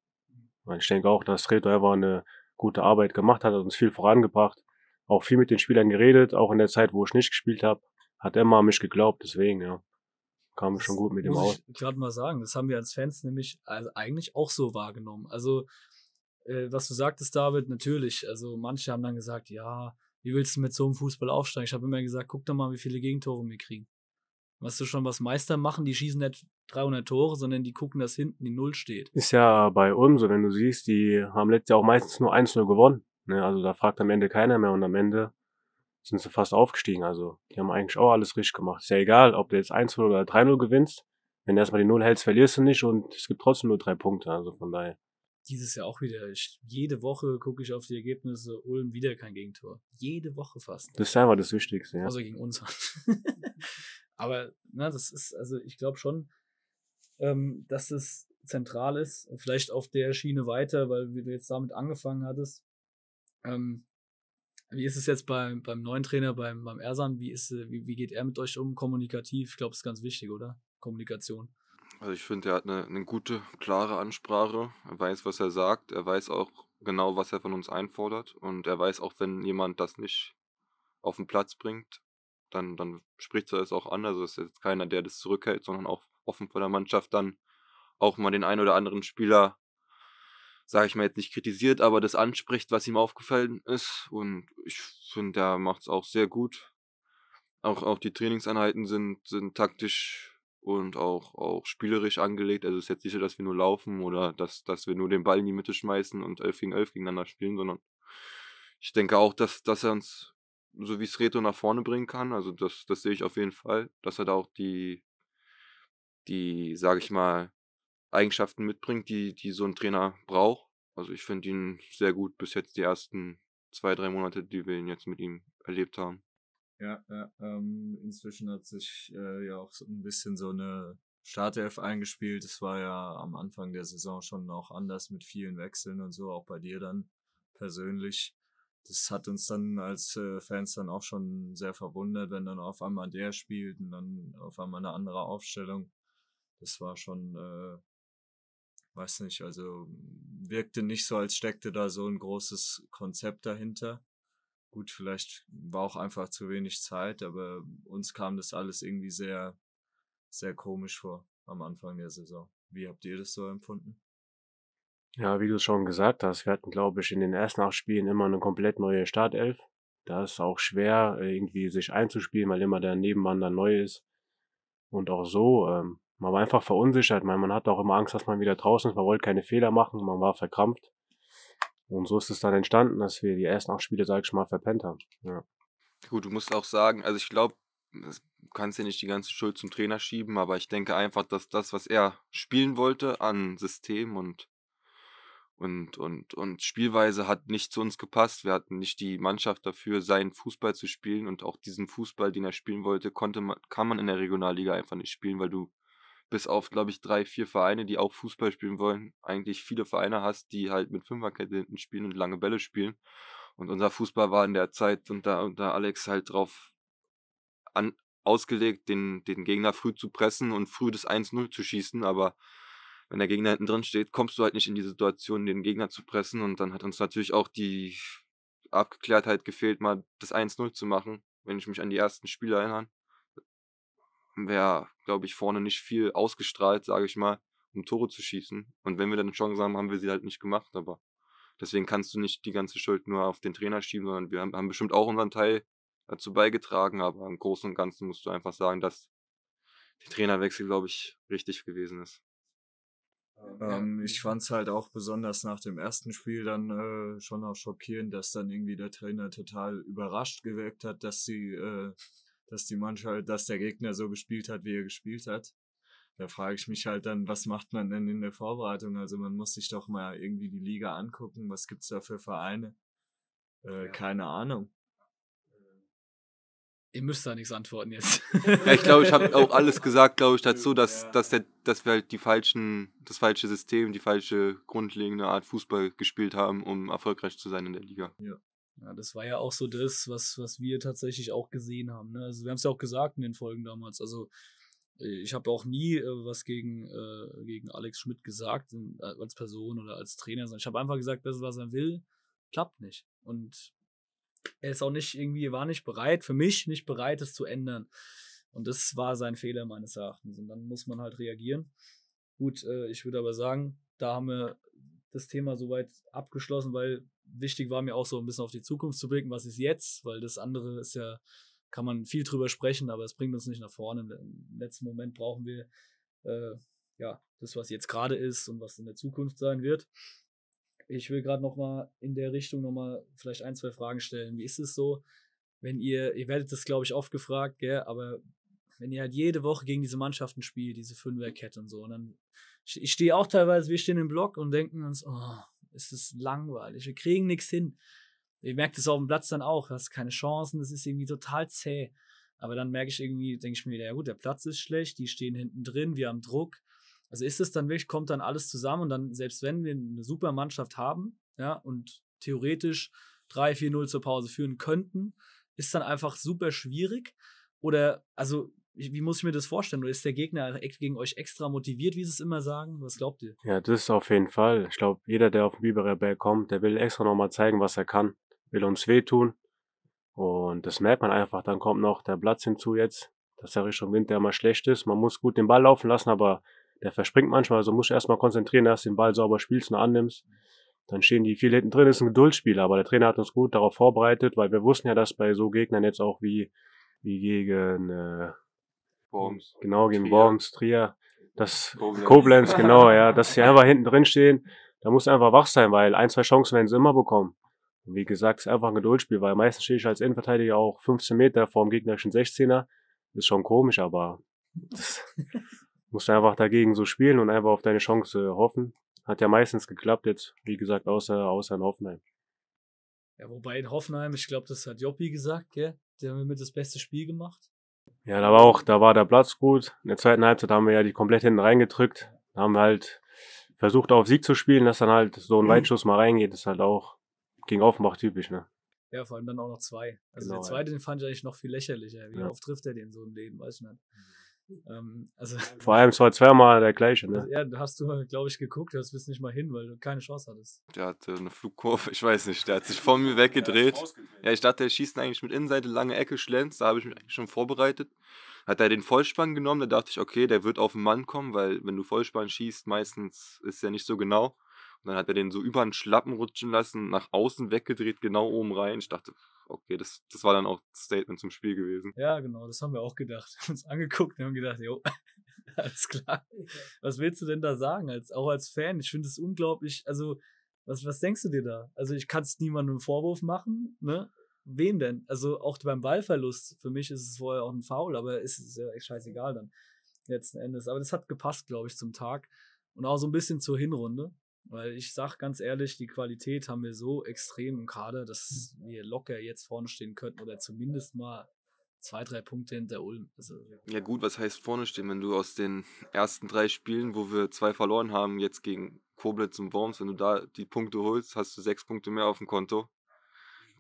Ich denke auch, dass Reto einfach eine gute Arbeit gemacht hat, hat uns viel vorangebracht, auch viel mit den Spielern geredet, auch in der Zeit, wo ich nicht gespielt habe, hat er immer an mich geglaubt, deswegen, ja, kam ich schon gut mit ihm aus. Ich gerade mal sagen, das haben wir als Fans nämlich also eigentlich auch so wahrgenommen. Also, äh, was du sagtest, David, natürlich. Also, manche haben dann gesagt, ja, wie willst du mit so einem Fußball aufsteigen? Ich habe immer gesagt, guck doch mal, wie viele Gegentore wir kriegen. Weißt du schon, was Meister machen? Die schießen nicht 300 Tore, sondern die gucken, dass hinten die Null steht. Ist ja bei uns so, wenn du siehst, die haben letztes Jahr auch meistens nur 1-0 gewonnen. Ne? Also da fragt am Ende keiner mehr und am Ende sind sie fast aufgestiegen. Also die haben eigentlich auch alles richtig gemacht. Ist ja egal, ob du jetzt 1-0 oder 3-0 gewinnst. Wenn du erstmal die Null hältst, verlierst du nicht und es gibt trotzdem nur drei Punkte. Also von daher. Dieses Jahr auch wieder. Ich, jede Woche gucke ich auf die Ergebnisse. Ulm wieder kein Gegentor. Jede Woche fast. Das ist einfach das Wichtigste. Ja. Außer gegen uns. Aber na, das ist, also ich glaube schon, ähm, dass es zentral ist. Vielleicht auf der Schiene weiter, weil wie du jetzt damit angefangen hattest. Ähm, wie ist es jetzt beim, beim neuen Trainer, beim, beim Ersan? Wie, ist, äh, wie, wie geht er mit euch um? Kommunikativ? Ich glaube, ist ganz wichtig, oder? Kommunikation. Also ich finde, er hat eine, eine gute, klare Ansprache. Er weiß, was er sagt. Er weiß auch genau, was er von uns einfordert. Und er weiß auch, wenn jemand das nicht auf den Platz bringt, dann, dann spricht er es auch an. Also ist jetzt keiner, der das zurückhält, sondern auch offen vor der Mannschaft dann auch mal den einen oder anderen Spieler, sage ich mal jetzt nicht kritisiert, aber das anspricht, was ihm aufgefallen ist. Und ich finde, er macht es auch sehr gut. Auch, auch die Trainingseinheiten sind, sind taktisch und auch, auch spielerisch angelegt. Also es ist jetzt nicht so, dass wir nur laufen oder dass, dass wir nur den Ball in die Mitte schmeißen und 11 gegen 11 gegeneinander spielen, sondern ich denke auch, dass, dass er uns, so wie es Reto nach vorne bringen kann, also das, das sehe ich auf jeden Fall, dass er da auch die, die, sage ich mal, Eigenschaften mitbringt, die, die so ein Trainer braucht. Also ich finde ihn sehr gut bis jetzt die ersten zwei, drei Monate, die wir ihn jetzt mit ihm erlebt haben. Ja, ja ähm, inzwischen hat sich äh, ja auch so ein bisschen so eine Startelf eingespielt. Es war ja am Anfang der Saison schon auch anders mit vielen Wechseln und so, auch bei dir dann persönlich. Das hat uns dann als äh, Fans dann auch schon sehr verwundert, wenn dann auf einmal der spielt und dann auf einmal eine andere Aufstellung. Das war schon, äh, weiß nicht, also wirkte nicht so, als steckte da so ein großes Konzept dahinter. Gut, vielleicht war auch einfach zu wenig Zeit, aber uns kam das alles irgendwie sehr, sehr komisch vor am Anfang der Saison. Wie habt ihr das so empfunden? Ja, wie du schon gesagt hast, wir hatten, glaube ich, in den ersten acht Spielen immer eine komplett neue Startelf. Da ist auch schwer, irgendwie sich einzuspielen, weil immer der Nebenmann dann neu ist. Und auch so, ähm, man war einfach verunsichert. Man, man hatte auch immer Angst, dass man wieder draußen ist. Man wollte keine Fehler machen, man war verkrampft. Und so ist es dann entstanden, dass wir die ersten acht Spiele, sag ich mal, verpennt haben. Ja. Gut, du musst auch sagen, also ich glaube, du kannst ja nicht die ganze Schuld zum Trainer schieben, aber ich denke einfach, dass das, was er spielen wollte an System und, und, und, und Spielweise hat nicht zu uns gepasst. Wir hatten nicht die Mannschaft dafür, seinen Fußball zu spielen und auch diesen Fußball, den er spielen wollte, konnte man, kann man in der Regionalliga einfach nicht spielen, weil du bis auf, glaube ich, drei, vier Vereine, die auch Fußball spielen wollen, eigentlich viele Vereine hast, die halt mit Fünferkette hinten spielen und lange Bälle spielen. Und unser Fußball war in der Zeit unter, unter Alex halt drauf an, ausgelegt, den, den Gegner früh zu pressen und früh das 1-0 zu schießen. Aber wenn der Gegner hinten drin steht, kommst du halt nicht in die Situation, den Gegner zu pressen. Und dann hat uns natürlich auch die Abgeklärtheit gefehlt, mal das 1-0 zu machen, wenn ich mich an die ersten Spiele erinnere wäre, glaube ich, vorne nicht viel ausgestrahlt, sage ich mal, um Tore zu schießen. Und wenn wir dann eine Chance haben, haben wir sie halt nicht gemacht. Aber deswegen kannst du nicht die ganze Schuld nur auf den Trainer schieben, sondern wir haben, haben bestimmt auch unseren Teil dazu beigetragen. Aber im Großen und Ganzen musst du einfach sagen, dass der Trainerwechsel, glaube ich, richtig gewesen ist. Ähm, ich fand es halt auch besonders nach dem ersten Spiel dann äh, schon auch schockierend, dass dann irgendwie der Trainer total überrascht gewirkt hat, dass sie äh, dass die Mannschaft, dass der Gegner so gespielt hat, wie er gespielt hat. Da frage ich mich halt dann, was macht man denn in der Vorbereitung? Also man muss sich doch mal irgendwie die Liga angucken. Was gibt's da für Vereine? Äh, ja. Keine Ahnung. Ihr müsst da nichts antworten jetzt. ja, ich glaube, ich habe auch alles gesagt, glaube ich, dazu, dass, ja. dass, der, dass wir halt die falschen, das falsche System, die falsche grundlegende Art Fußball gespielt haben, um erfolgreich zu sein in der Liga. Ja. Ja, das war ja auch so das, was, was wir tatsächlich auch gesehen haben. Ne? Also wir haben es ja auch gesagt in den Folgen damals. Also äh, ich habe auch nie äh, was gegen, äh, gegen Alex Schmidt gesagt, äh, als Person oder als Trainer, sondern ich habe einfach gesagt, das, was er will, klappt nicht. Und er ist auch nicht irgendwie, war nicht bereit, für mich nicht bereit, es zu ändern. Und das war sein Fehler meines Erachtens. Und dann muss man halt reagieren. Gut, äh, ich würde aber sagen, da haben wir das Thema soweit abgeschlossen, weil wichtig war mir auch so ein bisschen auf die Zukunft zu blicken, was ist jetzt, weil das andere ist ja, kann man viel drüber sprechen, aber es bringt uns nicht nach vorne. Im letzten Moment brauchen wir äh, ja das, was jetzt gerade ist und was in der Zukunft sein wird. Ich will gerade noch mal in der Richtung noch mal vielleicht ein, zwei Fragen stellen. Wie ist es so, wenn ihr, ihr werdet das glaube ich oft gefragt, gell, aber wenn ihr halt jede Woche gegen diese Mannschaften spielt, diese Fünferkette und so, und dann ich stehe auch teilweise, wir stehen im Block und denken uns, oh, ist es langweilig, wir kriegen nichts hin. Ihr merkt es auf dem Platz dann auch, du hast keine Chancen, das ist irgendwie total zäh. Aber dann merke ich irgendwie, denke ich mir wieder, ja gut, der Platz ist schlecht, die stehen hinten drin, wir haben Druck. Also ist es dann wirklich, kommt dann alles zusammen und dann, selbst wenn wir eine super Mannschaft haben, ja, und theoretisch 3-4-0 zur Pause führen könnten, ist dann einfach super schwierig. Oder, also wie muss ich mir das vorstellen? Oder ist der Gegner gegen euch extra motiviert, wie sie es immer sagen? Was glaubt ihr? Ja, das ist auf jeden Fall. Ich glaube, jeder, der auf den Biberer Berg kommt, der will extra nochmal zeigen, was er kann. Will uns wehtun. Und das merkt man einfach. Dann kommt noch der Platz hinzu jetzt, dass der Richtung Wind der immer schlecht ist. Man muss gut den Ball laufen lassen, aber der verspringt manchmal. Also musst du erstmal konzentrieren, dass du den Ball sauber spielst und annimmst. Dann stehen die viel hinten drin, das ist ein Geduldsspiel, aber der Trainer hat uns gut darauf vorbereitet, weil wir wussten ja, dass bei so Gegnern jetzt auch wie, wie gegen äh, Worms. Genau, gegen Trier. Worms, Trier. Das Koblenz. Koblenz, genau, ja. Dass sie einfach hinten drin stehen, da muss einfach wach sein, weil ein, zwei Chancen werden sie immer bekommen. Und wie gesagt, es ist einfach ein Geduldsspiel, weil meistens stehe ich als Innenverteidiger auch 15 Meter vor dem gegnerischen 16er. Ist schon komisch, aber das musst du einfach dagegen so spielen und einfach auf deine Chance hoffen. Hat ja meistens geklappt jetzt, wie gesagt, außer, außer in Hoffenheim. Ja, wobei in Hoffenheim, ich glaube, das hat Joppi gesagt, gell? Der haben mit das beste Spiel gemacht. Ja, da war auch, da war der Platz gut. In der zweiten Halbzeit haben wir ja die komplett hinten reingedrückt. Da haben wir halt versucht auf Sieg zu spielen, dass dann halt so ein mhm. Weitschuss mal reingeht, ist halt auch gegen Offenbach typisch, ne? Ja, vor allem dann auch noch zwei. Also genau, der zweite, ja. den fand ich eigentlich noch viel lächerlicher. Wie ja. oft trifft er den so im Leben, weiß ich nicht. Ähm, also, Vor allem es war zweimal der gleiche, ne? Ja, da hast du, glaube ich, geguckt, du bist nicht mal hin, weil du keine Chance hattest. Der hatte eine Flugkurve, ich weiß nicht, der hat sich vor mir weggedreht. Ja, ich dachte, der schießt eigentlich mit Innenseite lange Ecke Schlenz, da habe ich mich eigentlich schon vorbereitet. Hat er den Vollspann genommen, da dachte ich, okay, der wird auf den Mann kommen, weil wenn du Vollspann schießt, meistens ist er nicht so genau. Und dann hat er den so über den Schlappen rutschen lassen, nach außen weggedreht, genau oben rein. Ich dachte, okay, das, das war dann auch Statement zum Spiel gewesen. Ja, genau, das haben wir auch gedacht. Wir haben uns angeguckt und haben gedacht, jo, alles klar. Was willst du denn da sagen, als, auch als Fan? Ich finde es unglaublich, also, was, was denkst du dir da? Also, ich kann es niemandem einen Vorwurf machen, ne? Wem denn? Also, auch beim Ballverlust, für mich ist es vorher auch ein Foul, aber es ist ja echt scheißegal dann, letzten Endes. Aber das hat gepasst, glaube ich, zum Tag und auch so ein bisschen zur Hinrunde. Weil ich sag ganz ehrlich, die Qualität haben wir so extrem im Kader, dass wir locker jetzt vorne stehen könnten oder zumindest mal zwei, drei Punkte hinter Ulm. Also, ja gut, was heißt vorne stehen, wenn du aus den ersten drei Spielen, wo wir zwei verloren haben, jetzt gegen Koblenz und Worms, wenn du da die Punkte holst, hast du sechs Punkte mehr auf dem Konto.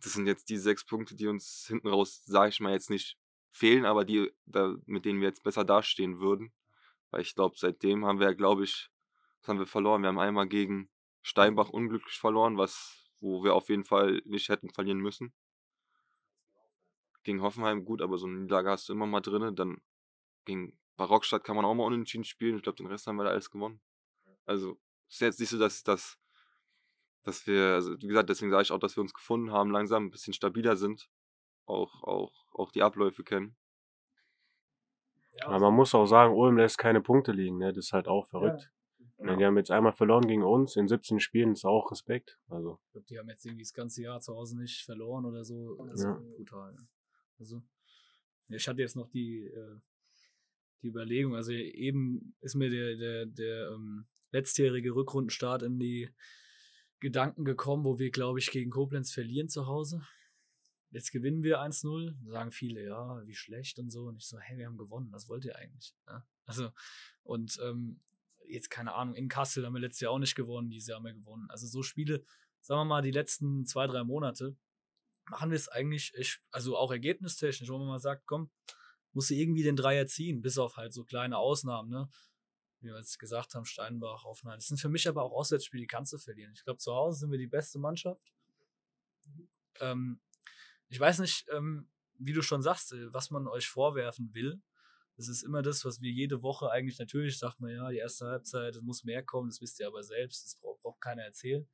Das sind jetzt die sechs Punkte, die uns hinten raus, sage ich mal, jetzt nicht fehlen, aber die, da, mit denen wir jetzt besser dastehen würden. Weil ich glaube, seitdem haben wir, glaube ich, haben wir verloren. Wir haben einmal gegen Steinbach unglücklich verloren, was, wo wir auf jeden Fall nicht hätten verlieren müssen. Gegen Hoffenheim gut, aber so eine Niederlage hast du immer mal drin. Dann gegen Barockstadt kann man auch mal unentschieden spielen. Ich glaube, den Rest haben wir da alles gewonnen. Also, es ist jetzt nicht so, dass, dass, dass wir, also wie gesagt, deswegen sage ich auch, dass wir uns gefunden haben, langsam ein bisschen stabiler sind. Auch, auch, auch die Abläufe kennen. Aber man muss auch sagen, Ulm lässt keine Punkte liegen, ne? Das ist halt auch verrückt. Ja, die haben jetzt einmal verloren gegen uns, in 17 Spielen ist auch Respekt. Also. Ich glaube, die haben jetzt irgendwie das ganze Jahr zu Hause nicht verloren oder so. Das ja. ist brutal. Also, ich hatte jetzt noch die, äh, die Überlegung, also eben ist mir der, der, der ähm, letztjährige Rückrundenstart in die Gedanken gekommen, wo wir, glaube ich, gegen Koblenz verlieren zu Hause. Jetzt gewinnen wir 1-0, sagen viele, ja, wie schlecht und so. Und ich so, hey, wir haben gewonnen, was wollt ihr eigentlich? Ja? Also, und ähm, jetzt keine Ahnung, in Kassel haben wir letztes Jahr auch nicht gewonnen, dieses Jahr haben wir gewonnen. Also so Spiele, sagen wir mal, die letzten zwei, drei Monate, machen wir es eigentlich, ich, also auch ergebnistechnisch, wo man mal sagt, komm, musst du irgendwie den Dreier ziehen, bis auf halt so kleine Ausnahmen, ne? Wie wir jetzt gesagt haben, Steinbach, Hoffenheim. Das sind für mich aber auch Auswärtsspiele, die kannst du verlieren. Ich glaube, zu Hause sind wir die beste Mannschaft. Ähm, ich weiß nicht, ähm, wie du schon sagst, äh, was man euch vorwerfen will. Das ist immer das, was wir jede Woche eigentlich natürlich sagt man, ja, die erste Halbzeit, es muss mehr kommen, das wisst ihr aber selbst, das braucht, braucht keiner erzählen.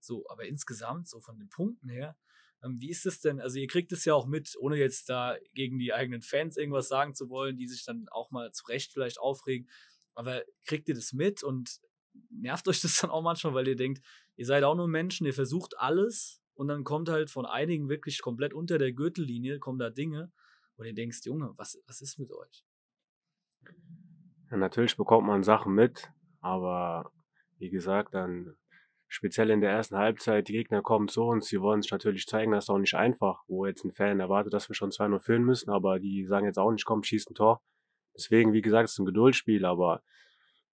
So, aber insgesamt, so von den Punkten her, ähm, wie ist es denn? Also, ihr kriegt es ja auch mit, ohne jetzt da gegen die eigenen Fans irgendwas sagen zu wollen, die sich dann auch mal zu Recht vielleicht aufregen. Aber kriegt ihr das mit und nervt euch das dann auch manchmal, weil ihr denkt, ihr seid auch nur Menschen, ihr versucht alles und dann kommt halt von einigen wirklich komplett unter der Gürtellinie, kommen da Dinge, wo ihr denkst, Junge, was, was ist mit euch? Ja, natürlich bekommt man Sachen mit, aber wie gesagt, dann speziell in der ersten Halbzeit, die Gegner kommen zu uns, sie wollen sich natürlich zeigen, das ist auch nicht einfach, wo jetzt ein Fan erwartet, dass wir schon 2-0 führen müssen, aber die sagen jetzt auch nicht, komm, schieß ein Tor. Deswegen, wie gesagt, es ist ein Geduldsspiel, aber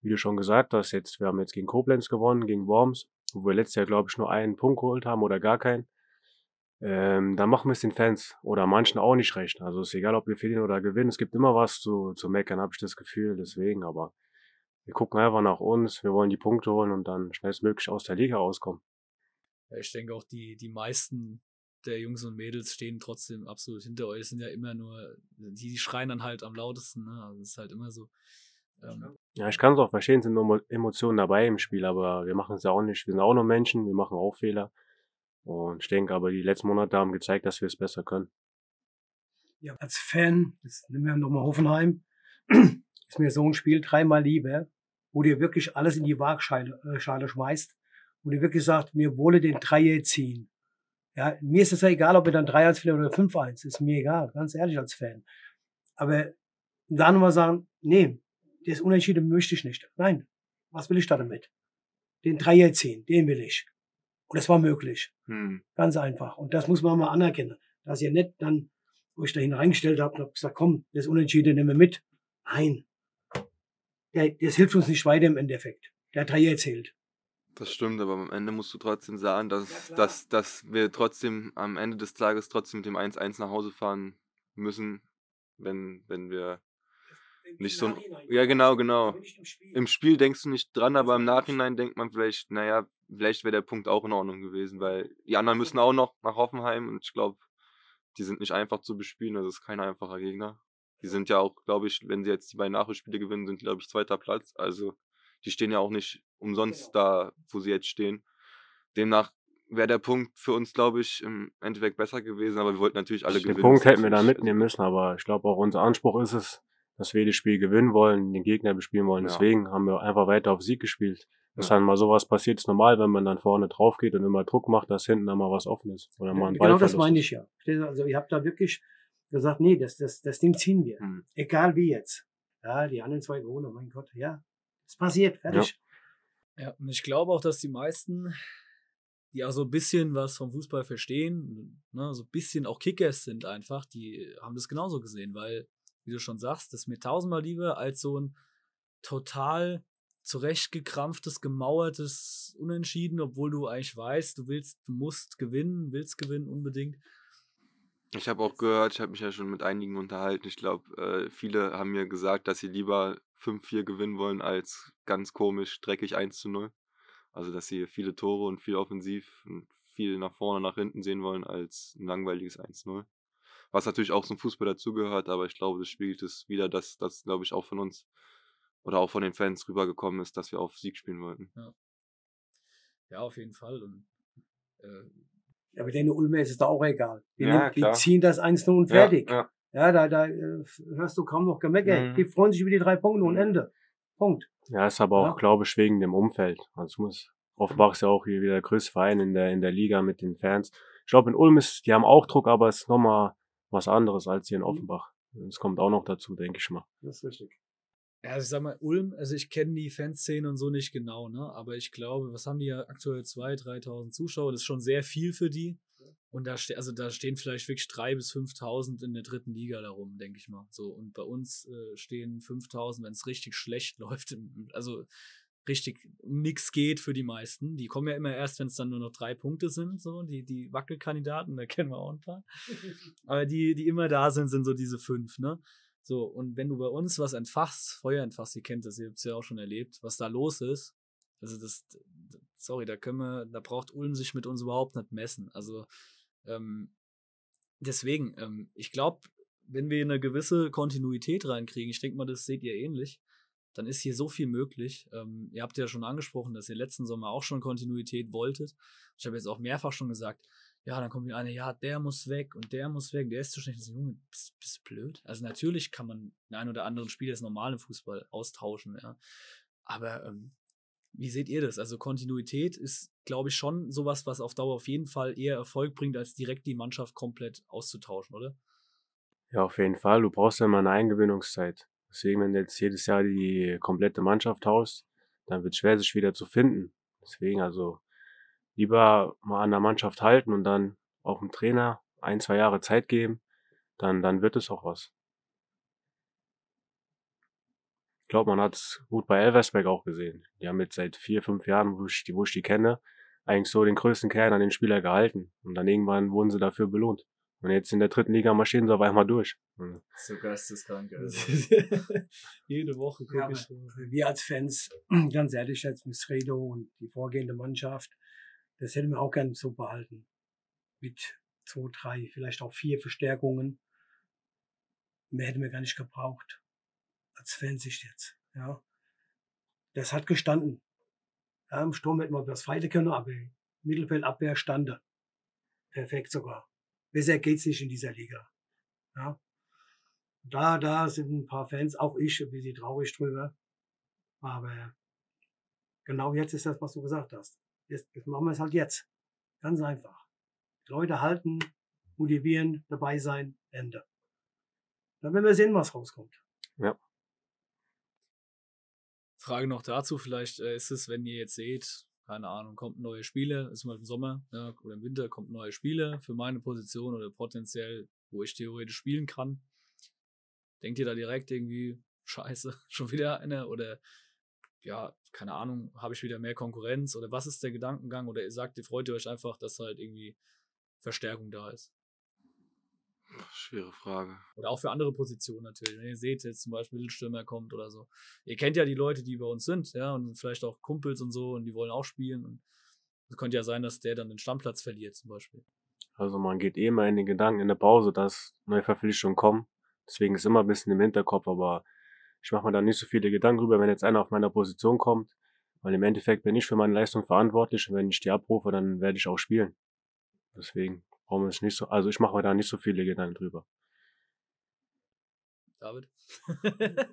wie du schon gesagt hast, jetzt, wir haben jetzt gegen Koblenz gewonnen, gegen Worms, wo wir letztes Jahr, glaube ich, nur einen Punkt geholt haben oder gar keinen ähm, dann machen wir es den Fans oder manchen auch nicht recht. Also ist egal, ob wir verlieren oder gewinnen. Es gibt immer was zu, zu meckern, habe ich das Gefühl. Deswegen, aber wir gucken einfach nach uns. Wir wollen die Punkte holen und dann schnellstmöglich aus der Liga rauskommen. Ja, ich denke auch, die, die meisten der Jungs und Mädels stehen trotzdem absolut hinter euch. Es sind ja immer nur, die, die schreien dann halt am lautesten. Ne? Also es ist halt immer so. Ähm, ja, ich kann es auch verstehen, es sind nur Emotionen dabei im Spiel, aber wir machen es ja auch nicht. Wir sind auch nur Menschen, wir machen auch Fehler. Und ich denke aber, die letzten Monate haben gezeigt, dass wir es besser können. Ja, als Fan, das nehmen wir nochmal Hoffenheim, ist mir so ein Spiel dreimal lieber, wo dir wirklich alles in die Waagschale äh, schmeißt, wo dir wirklich sagt, mir wolle den Dreier ziehen. Ja, mir ist es ja egal, ob wir dann 3-1 verlieren oder 5-1. Ist mir egal, ganz ehrlich als Fan. Aber da nochmal sagen, nee, das Unentschieden möchte ich nicht. Nein, was will ich da damit? Den Dreier ziehen, den will ich. Und das war möglich. Hm. Ganz einfach. Und das muss man mal anerkennen. Dass ihr nicht dann, wo ich da hineingestellt habe, habe gesagt, komm, das Unentschieden nehmen wir mit. Nein. Der, das hilft uns nicht weiter im Endeffekt. Der Dreier zählt. Das stimmt, aber am Ende musst du trotzdem sagen, dass, Ja, dass, dass wir trotzdem am Ende des Tages trotzdem mit dem 1-1 nach Hause fahren müssen, wenn, wenn wir nicht so. Ja, genau, genau. Im Spiel denkst du nicht dran, aber im Nachhinein denkt man vielleicht, naja, vielleicht wäre der Punkt auch in Ordnung gewesen, weil die anderen müssen auch noch nach Hoffenheim und ich glaube, die sind nicht einfach zu bespielen, das ist kein einfacher Gegner. Die sind ja auch, glaube ich, wenn sie jetzt die beiden Nachholspiele gewinnen, sind, glaube ich, zweiter Platz. Also die stehen ja auch nicht umsonst Genau. da, wo sie jetzt stehen. Demnach wäre der Punkt für uns, glaube ich, im Endeffekt besser gewesen, aber wir wollten natürlich alle Den gewinnen. Punkt das hätten wir da natürlich- mitnehmen müssen, aber ich glaube auch unser Anspruch ist es, dass wir jedes Spiel gewinnen wollen, den Gegner bespielen wollen. Ja. Deswegen haben wir einfach weiter auf Sieg gespielt. Dass Ja. dann mal sowas passiert, ist normal, wenn man dann vorne drauf geht und immer Druck macht, dass hinten dann mal was offen ist. Oder mal ein genau das meine ich ja. Also ich habe da wirklich gesagt, nee, das, das, das Ding ziehen wir. Mhm. Egal wie jetzt. Ja, die anderen zwei Tore, mein Gott, ja. Es passiert, fertig. Ja, und ich glaube auch, dass die meisten, die auch so ein bisschen was vom Fußball verstehen, ne, so ein bisschen auch Kickers sind einfach, die haben das genauso gesehen, weil, wie du schon sagst, das ist mir tausendmal lieber als so ein total zurechtgekrampftes, gemauertes Unentschieden, obwohl du eigentlich weißt, du willst, du musst gewinnen, willst gewinnen unbedingt. Ich habe auch gehört, ich habe mich ja schon mit einigen unterhalten. Ich glaube, äh, viele haben mir gesagt, dass sie lieber 5-4 gewinnen wollen, als ganz komisch dreckig 1 zu 0. Also, dass sie viele Tore und viel offensiv und viel nach vorne, nach hinten sehen wollen, als ein langweiliges 1-0. Was natürlich auch zum Fußball dazugehört, aber ich glaube, das spiegelt es wieder, dass das, glaube ich, auch von uns oder auch von den Fans rübergekommen ist, dass wir auf Sieg spielen wollten. Ja, auf jeden Fall. Und, äh, Ja, aber den Ulmer ist es da auch egal. Die, Ja, nehmen, die klar. ziehen das 1 und fertig. Ja, Ja, da, da äh, hörst du kaum noch Gemecker. Mhm. Die freuen sich über die drei Punkte und Mhm. Ende. Punkt. Ja, ist aber auch, Ja. glaube ich, wegen dem Umfeld. Also es muss, Offenbach ist ja auch hier wieder der größte Verein in der, in der Liga mit den Fans. Ich glaube, in Ulm ist, die haben auch Druck, aber es ist nochmal was anderes als hier in Mhm. Offenbach. Das kommt auch noch dazu, denke ich mal. Das ist richtig. Ja, also ich sag mal, Ulm, also ich kenne die Fanszene und so nicht genau, ne? Aber ich glaube, was haben die ja aktuell? 2.000, 3.000 Zuschauer, das ist schon sehr viel für die. Und da, ste also da stehen vielleicht wirklich 3.000 bis 5.000 in der dritten Liga darum, denke ich mal. So, und bei uns äh, stehen 5.000, wenn es richtig schlecht läuft, im, also richtig um nichts geht für die meisten. Die kommen ja immer erst, wenn es dann nur noch drei Punkte sind, so, die, die Wackelkandidaten, da kennen wir auch ein paar. Aber die, die immer da sind, sind so diese fünf, ne? So, und wenn du bei uns was entfachst, Feuer entfachst, ihr kennt das, ihr habt es ja auch schon erlebt, was da los ist, also das, sorry, da können wir, da braucht Ulm sich mit uns überhaupt nicht messen. Also, ähm, deswegen, ähm, ich glaube, wenn wir eine gewisse Kontinuität reinkriegen, ich denke mal, das seht ihr ähnlich, dann ist hier so viel möglich. Ähm, ihr habt ja schon angesprochen, dass ihr letzten Sommer auch schon Kontinuität wolltet. Ich habe jetzt auch mehrfach schon gesagt, ja, dann kommt wieder eine, ja, der muss weg und der muss weg, der ist zu schlecht. Ich so, Junge, bist, bist blöd? Also natürlich kann man den einen oder anderen Spieler des normalen Fußball austauschen, ja. Aber ähm, wie seht ihr das? Also Kontinuität ist, glaube ich, schon sowas, was auf Dauer auf jeden Fall eher Erfolg bringt, als direkt die Mannschaft komplett auszutauschen, oder? Ja, auf jeden Fall. Du brauchst ja immer eine Eingewöhnungszeit. Deswegen, wenn du jetzt jedes Jahr die komplette Mannschaft tauscht, dann wird es schwer, sich wieder zu finden. Deswegen also lieber mal an der Mannschaft halten und dann auch dem Trainer ein, zwei Jahre Zeit geben, dann, dann wird es auch was. Ich glaube, man hat es gut bei Elversberg auch gesehen. Die haben jetzt seit vier, fünf Jahren, wo ich, wo ich die kenne, eigentlich so den größten Kern an den Spieler gehalten. Und dann irgendwann wurden sie dafür belohnt. Und jetzt in der dritten Liga marschieren sie auf einmal durch. Und So geisteskrank. Also. Jede Woche gucke Ja, ich. wir als Fans, ganz ehrlich, jetzt mit Redo und die vorgehende Mannschaft, das hätten wir auch gern so behalten. Mit zwei, drei, vielleicht auch vier Verstärkungen. Mehr hätten wir gar nicht gebraucht. Als Fansicht jetzt, ja. Das hat gestanden. Ja, im Sturm hätten wir das feile können, aber im Mittelfeldabwehr stande. Perfekt sogar. Besser geht's nicht in dieser Liga. Ja. Da, da sind ein paar Fans, auch ich, ein bisschen traurig drüber. Aber genau jetzt ist das, was du gesagt hast. Jetzt, jetzt machen wir es halt jetzt. Ganz einfach. Leute halten, motivieren, dabei sein, Ende. Dann werden wir sehen, was rauskommt. Ja. Frage noch dazu, vielleicht äh, ist es, wenn ihr jetzt seht, keine Ahnung, kommt neue Spiele, ist mal im Sommer ja, oder im Winter kommt neue Spiele für meine Position oder potenziell, wo ich theoretisch spielen kann. Denkt ihr da direkt irgendwie, scheiße, schon wieder eine oder ja, keine Ahnung, habe ich wieder mehr Konkurrenz oder was ist der Gedankengang oder ihr sagt, ihr freut euch einfach, dass halt irgendwie Verstärkung da ist? Schwere Frage. Oder auch für andere Positionen natürlich. Wenn ihr seht, jetzt zum Beispiel Mittelstürmer kommt oder so. Ihr kennt ja die Leute, die bei uns sind, ja, und vielleicht auch Kumpels und so und die wollen auch spielen. Und es könnte ja sein, dass der dann den Stammplatz verliert, zum Beispiel. Also man geht eh immer in den Gedanken in der Pause, dass neue Verpflichtungen kommen. Deswegen ist immer ein bisschen im Hinterkopf, aber ich mache mir da nicht so viele Gedanken drüber, wenn jetzt einer auf meiner Position kommt. Weil im Endeffekt bin ich für meine Leistung verantwortlich und wenn ich die abrufe, dann werde ich auch spielen. Deswegen brauchen wir es nicht so, also ich mache mir da nicht so viele Gedanken drüber. David?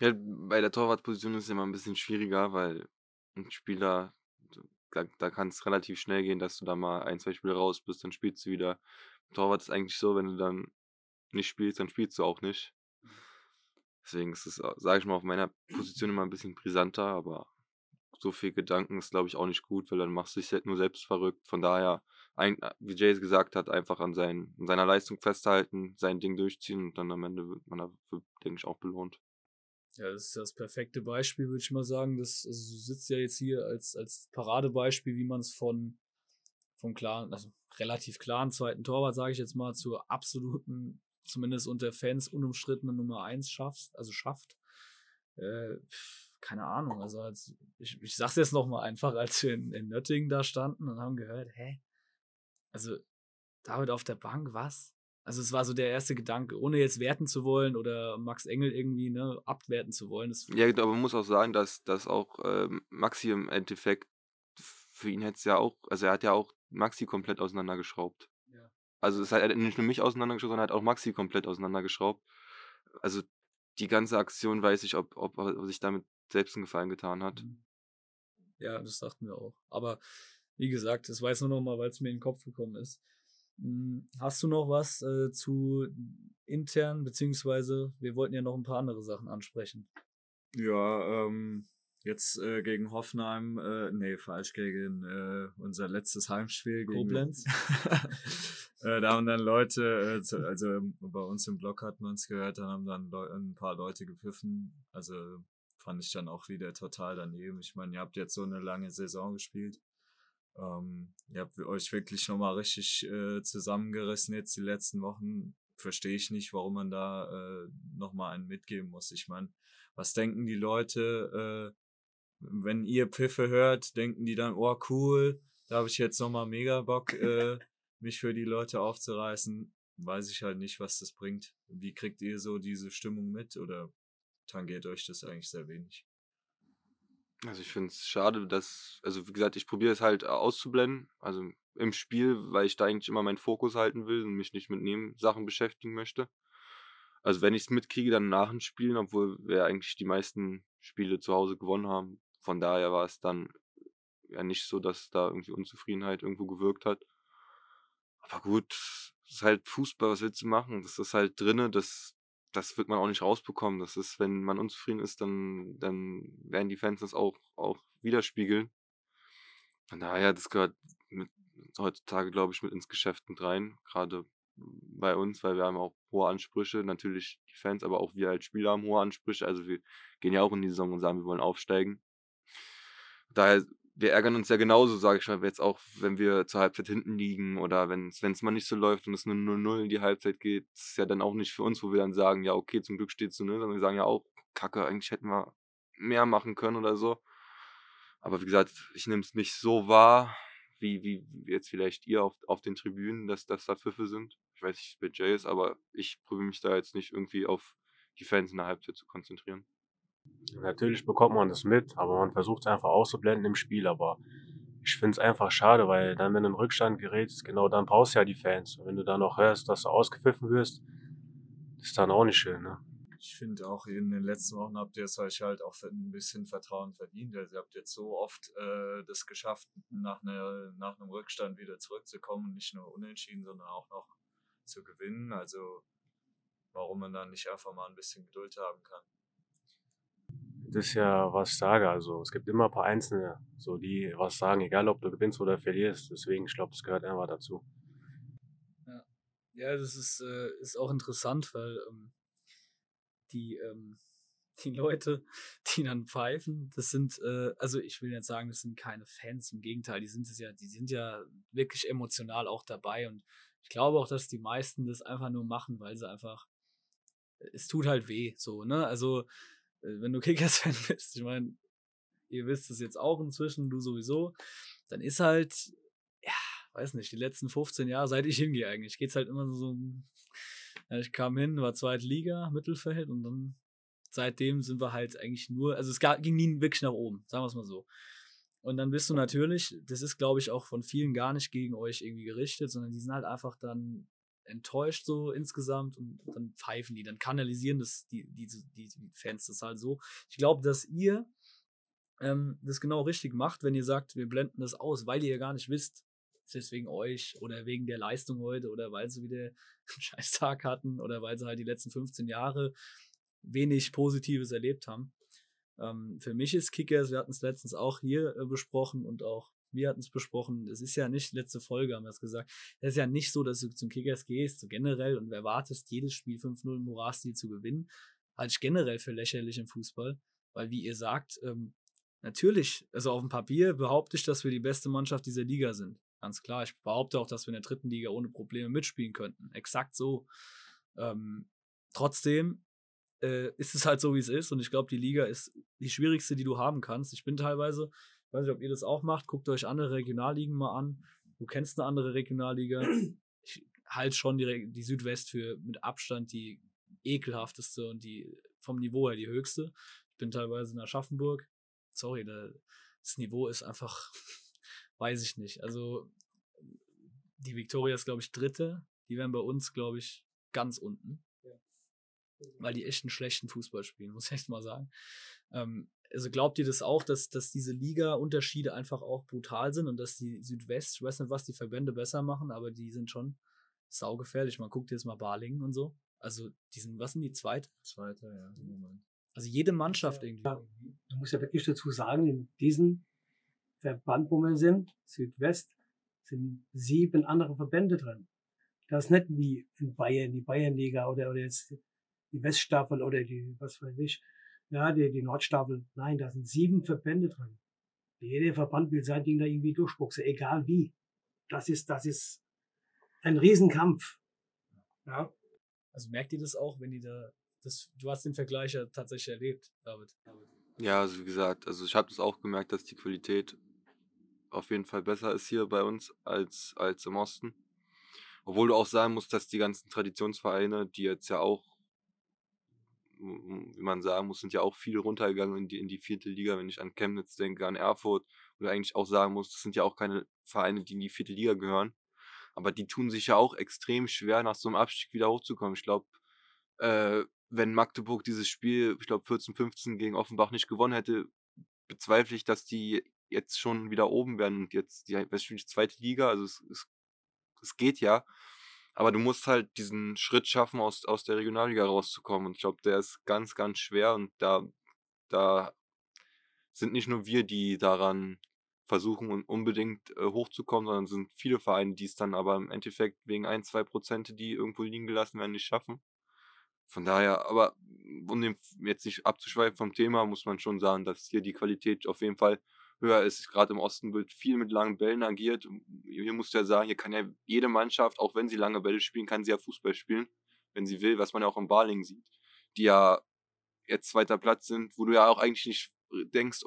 ja, bei der Torwartposition ist es immer ein bisschen schwieriger, weil ein Spieler, da, da kann es relativ schnell gehen, dass du da mal ein, zwei Spiele raus bist, dann spielst du wieder. Torwart ist eigentlich so, wenn du dann nicht spielst, dann spielst du auch nicht. Deswegen ist es, sage ich mal, auf meiner Position immer ein bisschen brisanter, aber so viel Gedanken ist, glaube ich, auch nicht gut, weil dann machst du dich halt nur selbst verrückt. Von daher, ein, wie Jay gesagt hat, einfach an, sein, an seiner Leistung festhalten, sein Ding durchziehen und dann am Ende wird man dafür, denke ich, auch belohnt. Ja, das ist das perfekte Beispiel, würde ich mal sagen. Das also, sitzt ja jetzt hier als, als Paradebeispiel, wie man es von vom klaren, also relativ klaren zweiten Torwart, sage ich jetzt mal, zur absoluten, zumindest unter Fans unumstrittenen Nummer 1 schafft, also schafft. Äh, keine Ahnung, also als, ich, ich sag's jetzt nochmal einfach, als wir in, in Nöttingen da standen und haben gehört, hä? Also, David auf der Bank, was? Also es war so der erste Gedanke, ohne jetzt werten zu wollen oder Max Engel irgendwie ne, abwerten zu wollen. ja, aber man muss auch sagen, dass, dass auch ähm, Maxi im Endeffekt für ihn hätte es ja auch, also er hat ja auch Maxi komplett auseinandergeschraubt. Ja. Also es hat nicht nur mich auseinandergeschraubt, sondern hat auch Maxi komplett auseinandergeschraubt. Also die ganze Aktion weiß ich, ob, ob er sich damit selbst einen Gefallen getan hat. Mhm. Ja, das dachten wir auch. Aber wie gesagt, das weiß nur noch mal, weil es mir in den Kopf gekommen ist. Hm, hast du noch was äh, zu intern, beziehungsweise wir wollten ja noch ein paar andere Sachen ansprechen. Ja, ähm, jetzt äh, gegen Hoffenheim, äh, nee, falsch, gegen äh, unser letztes Heimspiel gegen Koblenz. äh, da haben dann Leute, äh, zu, also bei uns im Blog hat man es gehört, da haben dann Leu ein paar Leute gepfiffen. Also fand ich dann auch wieder total daneben. Ich meine, ihr habt jetzt so eine lange Saison gespielt. Ähm, ihr habt euch wirklich nochmal richtig äh, zusammengerissen jetzt die letzten Wochen. Verstehe ich nicht, warum man da äh, nochmal einen mitgeben muss. Ich meine, was denken die Leute, äh, wenn ihr Pfiffe hört, denken die dann, oh cool, da habe ich jetzt nochmal mega Bock, äh, mich für die Leute aufzureißen. Weiß ich halt nicht, was das bringt. Wie kriegt ihr so diese Stimmung mit oder tangiert euch das eigentlich sehr wenig? Also ich finde es schade, dass, also wie gesagt, ich probiere es halt auszublenden, also im Spiel, weil ich da eigentlich immer meinen Fokus halten will und mich nicht mit Nebensachen beschäftigen möchte. Also wenn ich es mitkriege, dann nach dem Spielen, obwohl wir eigentlich die meisten Spiele zu Hause gewonnen haben. Von daher war es dann ja nicht so, dass da irgendwie Unzufriedenheit irgendwo gewirkt hat. Aber gut, es ist halt Fußball, was willst du machen? Das ist halt drinne, das das wird man auch nicht rausbekommen. Das ist, wenn man unzufrieden ist, dann, dann werden die Fans das auch, auch widerspiegeln. Von daher, das gehört mit, heutzutage, glaube ich, mit ins Geschäft mit rein. Gerade bei uns, weil wir haben auch hohe Ansprüche. Natürlich die Fans, aber auch wir als Spieler haben hohe Ansprüche. Also wir gehen ja auch in die Saison und sagen, wir wollen aufsteigen. Daher wir ärgern uns ja genauso, sage ich mal, jetzt auch, wenn wir zur Halbzeit hinten liegen oder wenn es mal nicht so läuft und es nur 0-0 in die Halbzeit geht, ist ja dann auch nicht für uns, wo wir dann sagen, ja, okay, zum Glück steht es so, ne? Sondern wir sagen ja auch, Kacke, eigentlich hätten wir mehr machen können oder so. Aber wie gesagt, ich nehme es nicht so wahr, wie, wie jetzt vielleicht ihr auf, auf den Tribünen, dass das da Pfiffe sind. Ich weiß nicht, wer Jay ist, aber ich probiere mich da jetzt nicht irgendwie auf die Fans in der Halbzeit zu konzentrieren. Natürlich bekommt man das mit, aber man versucht es einfach auszublenden im Spiel. Aber ich finde es einfach schade, weil dann, wenn du in Rückstand gerätst, genau dann brauchst du ja die Fans. Und wenn du dann noch hörst, dass du ausgepfiffen wirst, ist dann auch nicht schön. Ne? ich finde auch in den letzten Wochen habt ihr es euch halt auch ein bisschen Vertrauen verdient. Also ihr habt jetzt so oft äh, das geschafft, nach, einer, nach einem Rückstand wieder zurückzukommen, nicht nur unentschieden, sondern auch noch zu gewinnen. Also warum man dann nicht einfach mal ein bisschen Geduld haben kann. Das ist ja, was ich sage. Also es gibt immer ein paar Einzelne, so die was sagen, egal ob du gewinnst oder verlierst. Deswegen, ich glaube, es gehört einfach dazu. Ja, ja das ist, äh, ist auch interessant, weil ähm, die, ähm, die Leute, die dann pfeifen, das sind, äh, also ich will jetzt sagen, das sind keine Fans, im Gegenteil, die sind es ja, die sind ja wirklich emotional auch dabei und ich glaube auch, dass die meisten das einfach nur machen, weil sie einfach, es tut halt weh, so, ne? Also, wenn du Kickers-Fan bist, ich meine, ihr wisst es jetzt auch inzwischen, du sowieso, dann ist halt, ja, weiß nicht, die letzten 15 Jahre, seit ich hingehe eigentlich, geht es halt immer so, ja, ich kam hin, war zweite Liga, Mittelfeld und dann seitdem sind wir halt eigentlich nur, also es ging nie wirklich nach oben, sagen wir es mal so. Und dann bist du natürlich, das ist glaube ich auch von vielen gar nicht gegen euch irgendwie gerichtet, sondern die sind halt einfach dann enttäuscht so insgesamt und dann pfeifen die, dann kanalisieren das die, die, die, Fans das halt so. Ich glaube, dass ihr ähm, das genau richtig macht, wenn ihr sagt, wir blenden das aus, weil ihr ja gar nicht wisst, ist es wegen euch oder wegen der Leistung heute oder weil sie wieder einen scheiß Tag hatten oder weil sie halt die letzten 15 Jahre wenig Positives erlebt haben. Ähm, für mich ist Kickers, wir hatten es letztens auch hier äh, besprochen und auch wir hatten es besprochen, es ist ja nicht, letzte Folge haben wir es gesagt, es ist ja nicht so, dass du zum Kickers gehst, so generell und erwartest, jedes Spiel 5-0 im Morastil zu gewinnen. Halte ich generell für lächerlich im Fußball, weil wie ihr sagt, ähm, natürlich, also auf dem Papier behaupte ich, dass wir die beste Mannschaft dieser Liga sind. Ganz klar. Ich behaupte auch, dass wir in der dritten Liga ohne Probleme mitspielen könnten. Exakt so. Ähm, trotzdem äh, ist es halt so, wie es ist. Und ich glaube, die Liga ist die schwierigste, die du haben kannst. Ich bin teilweise, ich weiß nicht, ob ihr das auch macht, guckt euch andere Regionalligen mal an. Du kennst eine andere Regionalliga. Ich halte schon die, die Südwest für mit Abstand die ekelhafteste und die vom Niveau her die höchste. Ich bin teilweise in Aschaffenburg. Sorry, das Niveau ist einfach, weiß ich nicht. Also die Victoria ist, glaube ich, dritte. Die wären bei uns, glaube ich, ganz unten weil die echt einen schlechten Fußball spielen, muss ich echt mal sagen. Ähm, also glaubt ihr das auch, dass, dass diese Liga-Unterschiede einfach auch brutal sind und dass die Südwest, ich weiß nicht, was die Verbände besser machen, aber die sind schon saugefährlich. Man guckt jetzt mal Balingen und so. Also, die sind, was sind die zweite? Zweite, ja, im Moment. Also jede Mannschaft ja, irgendwie. Ja, man muss ja wirklich dazu sagen, in diesem Verband, wo wir sind, Südwest, sind sieben andere Verbände drin. Das ist nicht wie in Bayern, die Bayernliga oder, oder jetzt die Weststaffel oder die, was weiß ich, ja, die, die Nordstaffel. Nein, da sind sieben Verbände drin. Jeder Verband will sein Ding da irgendwie durchboxen, egal wie. Das ist, das ist ein Riesenkampf. Ja. Also merkt ihr das auch, wenn ihr da, das, du hast den Vergleich ja tatsächlich erlebt, David. Ja, also wie gesagt, also ich habe das auch gemerkt, dass die Qualität auf jeden Fall besser ist hier bei uns als, als im Osten. Obwohl du auch sagen musst, dass die ganzen Traditionsvereine, die jetzt ja auch wie man sagen muss, sind ja auch viele runtergegangen in die, in die vierte Liga, wenn ich an Chemnitz denke, an Erfurt, oder eigentlich auch sagen muss, das sind ja auch keine Vereine, die in die vierte Liga gehören. Aber die tun sich ja auch extrem schwer, nach so einem Abstieg wieder hochzukommen. Ich glaube, äh, wenn Magdeburg dieses Spiel, ich glaube 14, 15 gegen Offenbach nicht gewonnen hätte, bezweifle ich, dass die jetzt schon wieder oben wären und jetzt die, die zweite Liga, also es, es, es geht ja. Aber du musst halt diesen Schritt schaffen, aus, aus der Regionalliga rauszukommen. Und ich glaube, der ist ganz, ganz schwer. Und da, da sind nicht nur wir, die daran versuchen, unbedingt äh, hochzukommen, sondern sind viele Vereine, die es dann aber im Endeffekt wegen ein, zwei Prozent, die irgendwo liegen gelassen werden, nicht schaffen. Von daher, aber um jetzt nicht abzuschweifen vom Thema, muss man schon sagen, dass hier die Qualität auf jeden Fall höher ist. Gerade im Osten wird viel mit langen Bällen agiert. Hier musst du ja sagen, hier kann ja jede Mannschaft, auch wenn sie lange Bälle spielen, kann sie ja Fußball spielen, wenn sie will, was man ja auch im Barling sieht, die ja jetzt zweiter Platz sind, wo du ja auch eigentlich nicht denkst,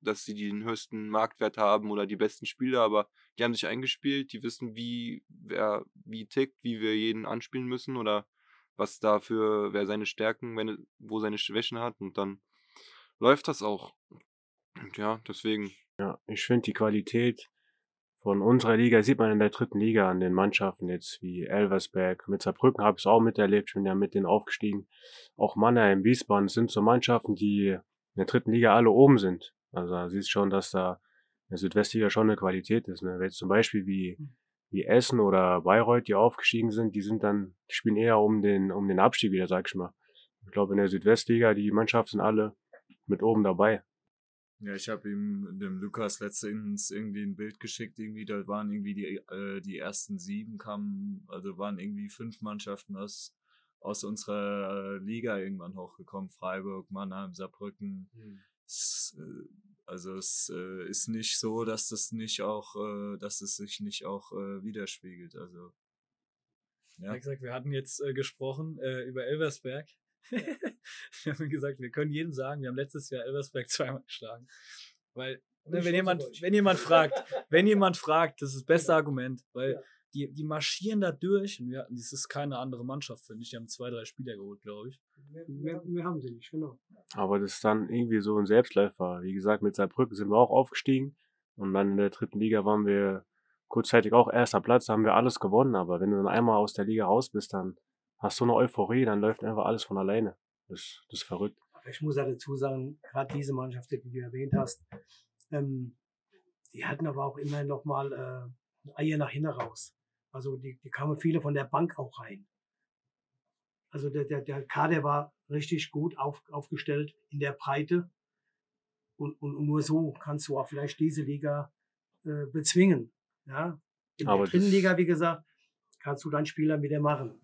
dass sie den höchsten Marktwert haben oder die besten Spieler, aber die haben sich eingespielt, die wissen, wie wer wie tickt, wie wir jeden anspielen müssen oder was dafür, wer seine Stärken, wenn, wo seine Schwächen hat und dann läuft das auch. Und ja, deswegen. Ja, ich finde die Qualität von unserer Liga sieht man in der dritten Liga an den Mannschaften jetzt wie Elversberg. Mit Saarbrücken habe ich es auch miterlebt, ich bin ja mit denen aufgestiegen. Auch Mannheim, Wiesbaden sind so Mannschaften, die in der dritten Liga alle oben sind. Also da siehst schon, dass da in der Südwestliga schon eine Qualität ist. Ne? Jetzt zum Beispiel wie, wie Essen oder Bayreuth, die aufgestiegen sind, die sind dann, die spielen eher um den, um den Abstieg wieder, sag ich mal. Ich glaube, in der Südwestliga, die Mannschaften sind alle mit oben dabei. Ja, ich habe ihm dem Lukas letztens irgendwie ein Bild geschickt, irgendwie, da waren irgendwie die, äh, die ersten sieben kamen, also waren irgendwie fünf Mannschaften aus, aus unserer Liga irgendwann hochgekommen. Freiburg, Mannheim, Saarbrücken. Mhm. Es, äh, also es äh, ist nicht so, dass das nicht auch, äh, dass es sich nicht auch äh, widerspiegelt. Also ja. Wie gesagt, wir hatten jetzt äh, gesprochen äh, über Elversberg. Wir haben gesagt, wir können jedem sagen, wir haben letztes Jahr Elversberg zweimal geschlagen. Weil, ne, wenn jemand, wenn jemand fragt, wenn jemand fragt, das ist das beste Argument, weil ja. die, die marschieren da durch und wir hatten, das ist keine andere Mannschaft, finde ich. Die haben zwei, drei Spieler geholt, glaube ich. Wir, wir, haben sie nicht, genau. Aber das ist dann irgendwie so ein Selbstläufer. Wie gesagt, mit Saarbrücken sind wir auch aufgestiegen und dann in der dritten Liga waren wir kurzzeitig auch erster Platz, haben wir alles gewonnen, aber wenn du dann einmal aus der Liga raus bist, dann hast so eine Euphorie, dann läuft einfach alles von alleine. Das, das ist verrückt. Aber ich muss ja dazu sagen, gerade diese Mannschaft, die du erwähnt hast, ähm, die hatten aber auch immer noch mal äh, Eier nach hinten raus. Also die, die kamen viele von der Bank auch rein. Also der, der, der Kader war richtig gut auf, aufgestellt in der Breite. Und, und, und nur so kannst du auch vielleicht diese Liga äh, bezwingen. Ja? In aber der dritten Liga, wie gesagt, kannst du deinen Spieler wieder machen.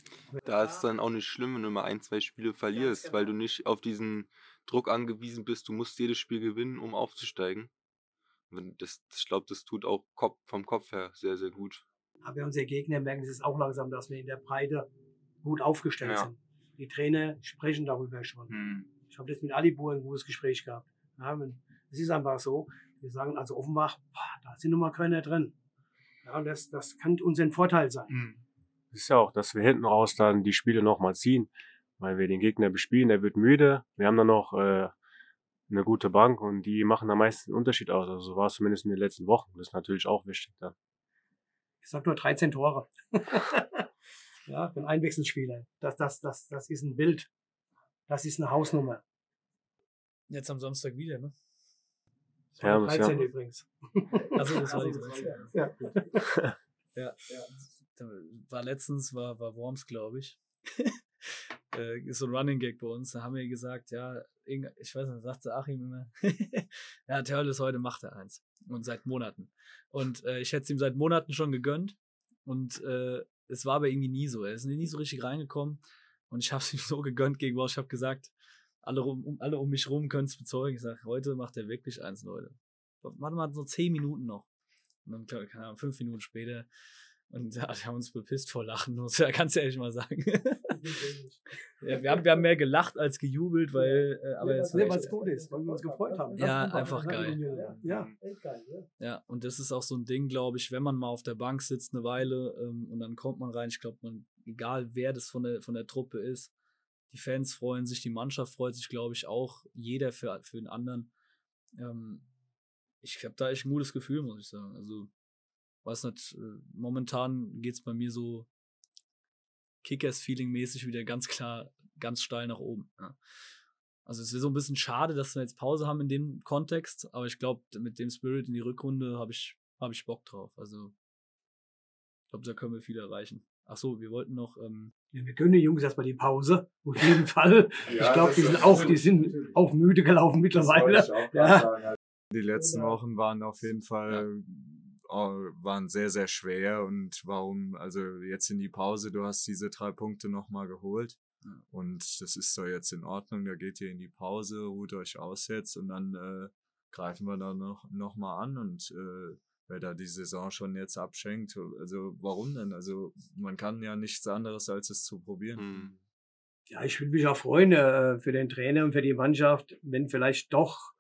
Da ist es dann auch nicht schlimm, wenn du mal ein, zwei Spiele verlierst, genau. weil du nicht auf diesen Druck angewiesen bist. Du musst jedes Spiel gewinnen, um aufzusteigen. Das, ich glaube, das tut auch Kopf, vom Kopf her sehr, sehr gut. Aber unsere Gegner merken es auch langsam, dass wir in der Breite gut aufgestellt ja. sind. Die Trainer sprechen darüber schon. Hm. Ich habe jetzt mit Alibur ein gutes Gespräch gehabt. Ja, es ist einfach so, wir sagen also Offenbach, boah, da sind nochmal Kölner drin. Ja, das, das kann uns ein Vorteil sein. Hm ist ja auch, dass wir hinten raus dann die Spiele nochmal ziehen, weil wir den Gegner bespielen, der wird müde. Wir haben dann noch äh, eine gute Bank und die machen am meisten Unterschied aus. Also so war es zumindest in den letzten Wochen. Das ist natürlich auch wichtig dann. Ich sag nur 13 Tore. ja, für einen Einwechselspieler. Das, das, das, das ist ein Bild. Das ist eine Hausnummer. Jetzt am Samstag wieder, ne? Das war ja, 13 ja. übrigens. Also das war die 13. Ja. ja. ja war letztens, war, war Worms, glaube ich. äh, ist so ein Running Gag bei uns. Da haben wir gesagt, ja, ich weiß nicht, sagte Achim immer, ja, Törles heute macht er eins. Und seit Monaten. Und äh, ich hätte es ihm seit Monaten schon gegönnt. Und äh, es war aber irgendwie nie so. Er ist nie so richtig reingekommen. Und ich habe es ihm so gegönnt gegen Worms. Ich habe gesagt, alle, um, alle um mich rum können es bezeugen. Ich sage, heute macht er wirklich eins, Leute. Warte mal, so zehn Minuten noch. Und dann, keine Ahnung, fünf Minuten später und ja, die haben uns bepisst vor Lachen, muss ja ganz ehrlich mal sagen. ja, wir, haben, wir haben mehr gelacht als gejubelt, weil. Äh, aber ja, jetzt nee, was gut ist, weil wir uns gefreut haben. Ja, einfach geil. Ja. ja. Ja, und das ist auch so ein Ding, glaube ich, wenn man mal auf der Bank sitzt eine Weile ähm, und dann kommt man rein, ich glaube, man, egal wer das von der, von der Truppe ist, die Fans freuen sich, die Mannschaft freut sich, glaube ich, auch, jeder für, für den anderen. Ähm, ich habe da echt ein gutes Gefühl, muss ich sagen. Also weiß nicht, äh, momentan geht es bei mir so Kickers-Feeling-mäßig wieder ganz klar, ganz steil nach oben. Ja. Also es ist so ein bisschen schade, dass wir jetzt Pause haben in dem Kontext, aber ich glaube, mit dem Spirit in die Rückrunde habe ich, hab ich Bock drauf. Also ich glaube, da können wir viel erreichen. Ach so, wir wollten noch. Ähm ja, wir gönnen den Jungs erstmal die Pause. Auf jeden Fall. ja, ich glaube, die sind auch, die sind auch müde gelaufen mittlerweile. Ja. Die letzten Wochen waren auf jeden Fall waren sehr, sehr schwer und warum, also jetzt in die Pause, du hast diese drei Punkte nochmal geholt und das ist doch jetzt in Ordnung, da geht ihr in die Pause, ruht euch aus jetzt und dann äh, greifen wir da noch, noch mal an und äh, wer da die Saison schon jetzt abschenkt, also warum denn? Also man kann ja nichts anderes, als es zu probieren. Hm. Ja, ich würde mich auch freuen äh, für den Trainer und für die Mannschaft, wenn vielleicht doch,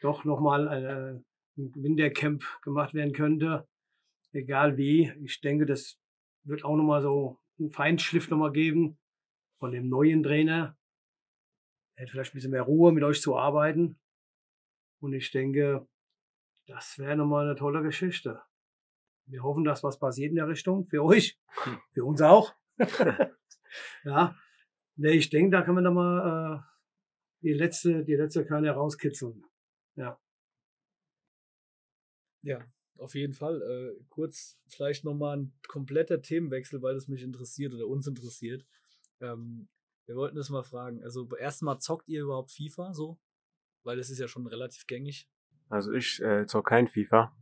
doch nochmal äh, ein Wintercamp gemacht werden könnte. Egal wie. Ich denke, das wird auch nochmal so einen Feinschliff nochmal geben von dem neuen Trainer. Er hat vielleicht ein bisschen mehr Ruhe, mit euch zu arbeiten. Und ich denke, das wäre nochmal eine tolle Geschichte. Wir hoffen, dass was passiert in der Richtung. Für euch, für uns auch. ja. Nee, ich denke, da kann man da mal äh, die letzte, die letzte Kerne rauskitzeln. Ja. Ja, auf jeden Fall. Äh, kurz vielleicht nochmal ein kompletter Themenwechsel, weil es mich interessiert oder uns interessiert. Ähm, wir wollten das mal fragen. Also erstmal zockt ihr überhaupt FIFA so? Weil das ist ja schon relativ gängig. Also ich äh, zock kein FIFA.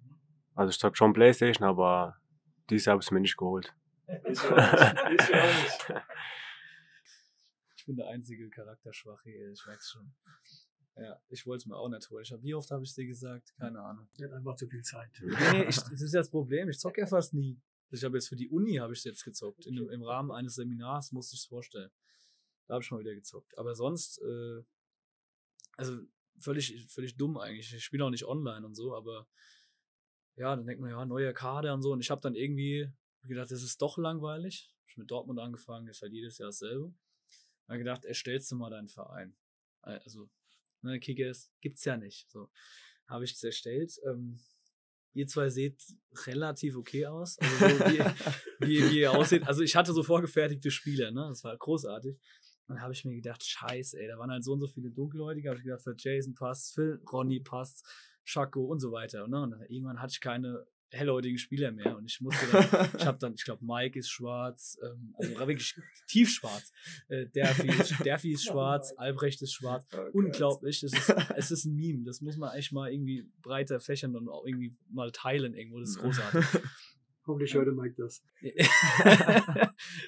Also ich zock schon Playstation, aber dieses Jahr habe ich es mir nicht geholt. Ich auch nicht. Ich auch nicht. Ich bin der einzige Charakterschwache, ey, ich merk's schon. Ja, ich wollte es mir auch nicht holen. Ich hab, wie oft habe ich dir gesagt? Keine Ahnung. Der hat einfach zu viel Zeit. Nee, ich, das ist ja das Problem. Ich zocke ja fast nie. Ich habe jetzt für die Uni habe ich jetzt gezockt. In, Im Rahmen eines Seminars musste ich es vorstellen. Da habe ich mal wieder gezockt. Aber sonst, äh, also völlig, völlig dumm eigentlich. Ich spiele auch nicht online und so, aber ja, dann denkt man, ja, neue Kader und so. Und ich habe dann irgendwie gedacht, das ist doch langweilig. Ich mit Dortmund angefangen, ist halt jedes Jahr dasselbe. Dann gedacht, erstellst du mal deinen Verein. Also, ne, Kickers gibt's ja nicht. So habe ich das erstellt. Ähm, ihr zwei seht relativ okay aus. Also so wie, wie, wie ihr aussieht. Also ich hatte so vorgefertigte Spiele, ne? Das war großartig. Dann habe ich mir gedacht, scheiße, ey, da waren halt so und so viele Dunkelhäutige. habe ich gedacht, für Jason passt, für Ronny passt, Schako und so weiter. Ne? Und dann, irgendwann hatte ich keine hellhäutigen Spieler mehr. Und ich musste dann, ich habe dann, ich glaube, Mike ist schwarz, ähm, also wirklich tiefschwarz. Äh, Derfi, ist, Derfi ist schwarz, Albrecht ist schwarz. Oh. Unglaublich. Es ist, es ist ein Meme. Das muss man eigentlich mal irgendwie breiter fächern und auch irgendwie mal teilen irgendwo. Das ist großartig. Hoffentlich hörte Mike das.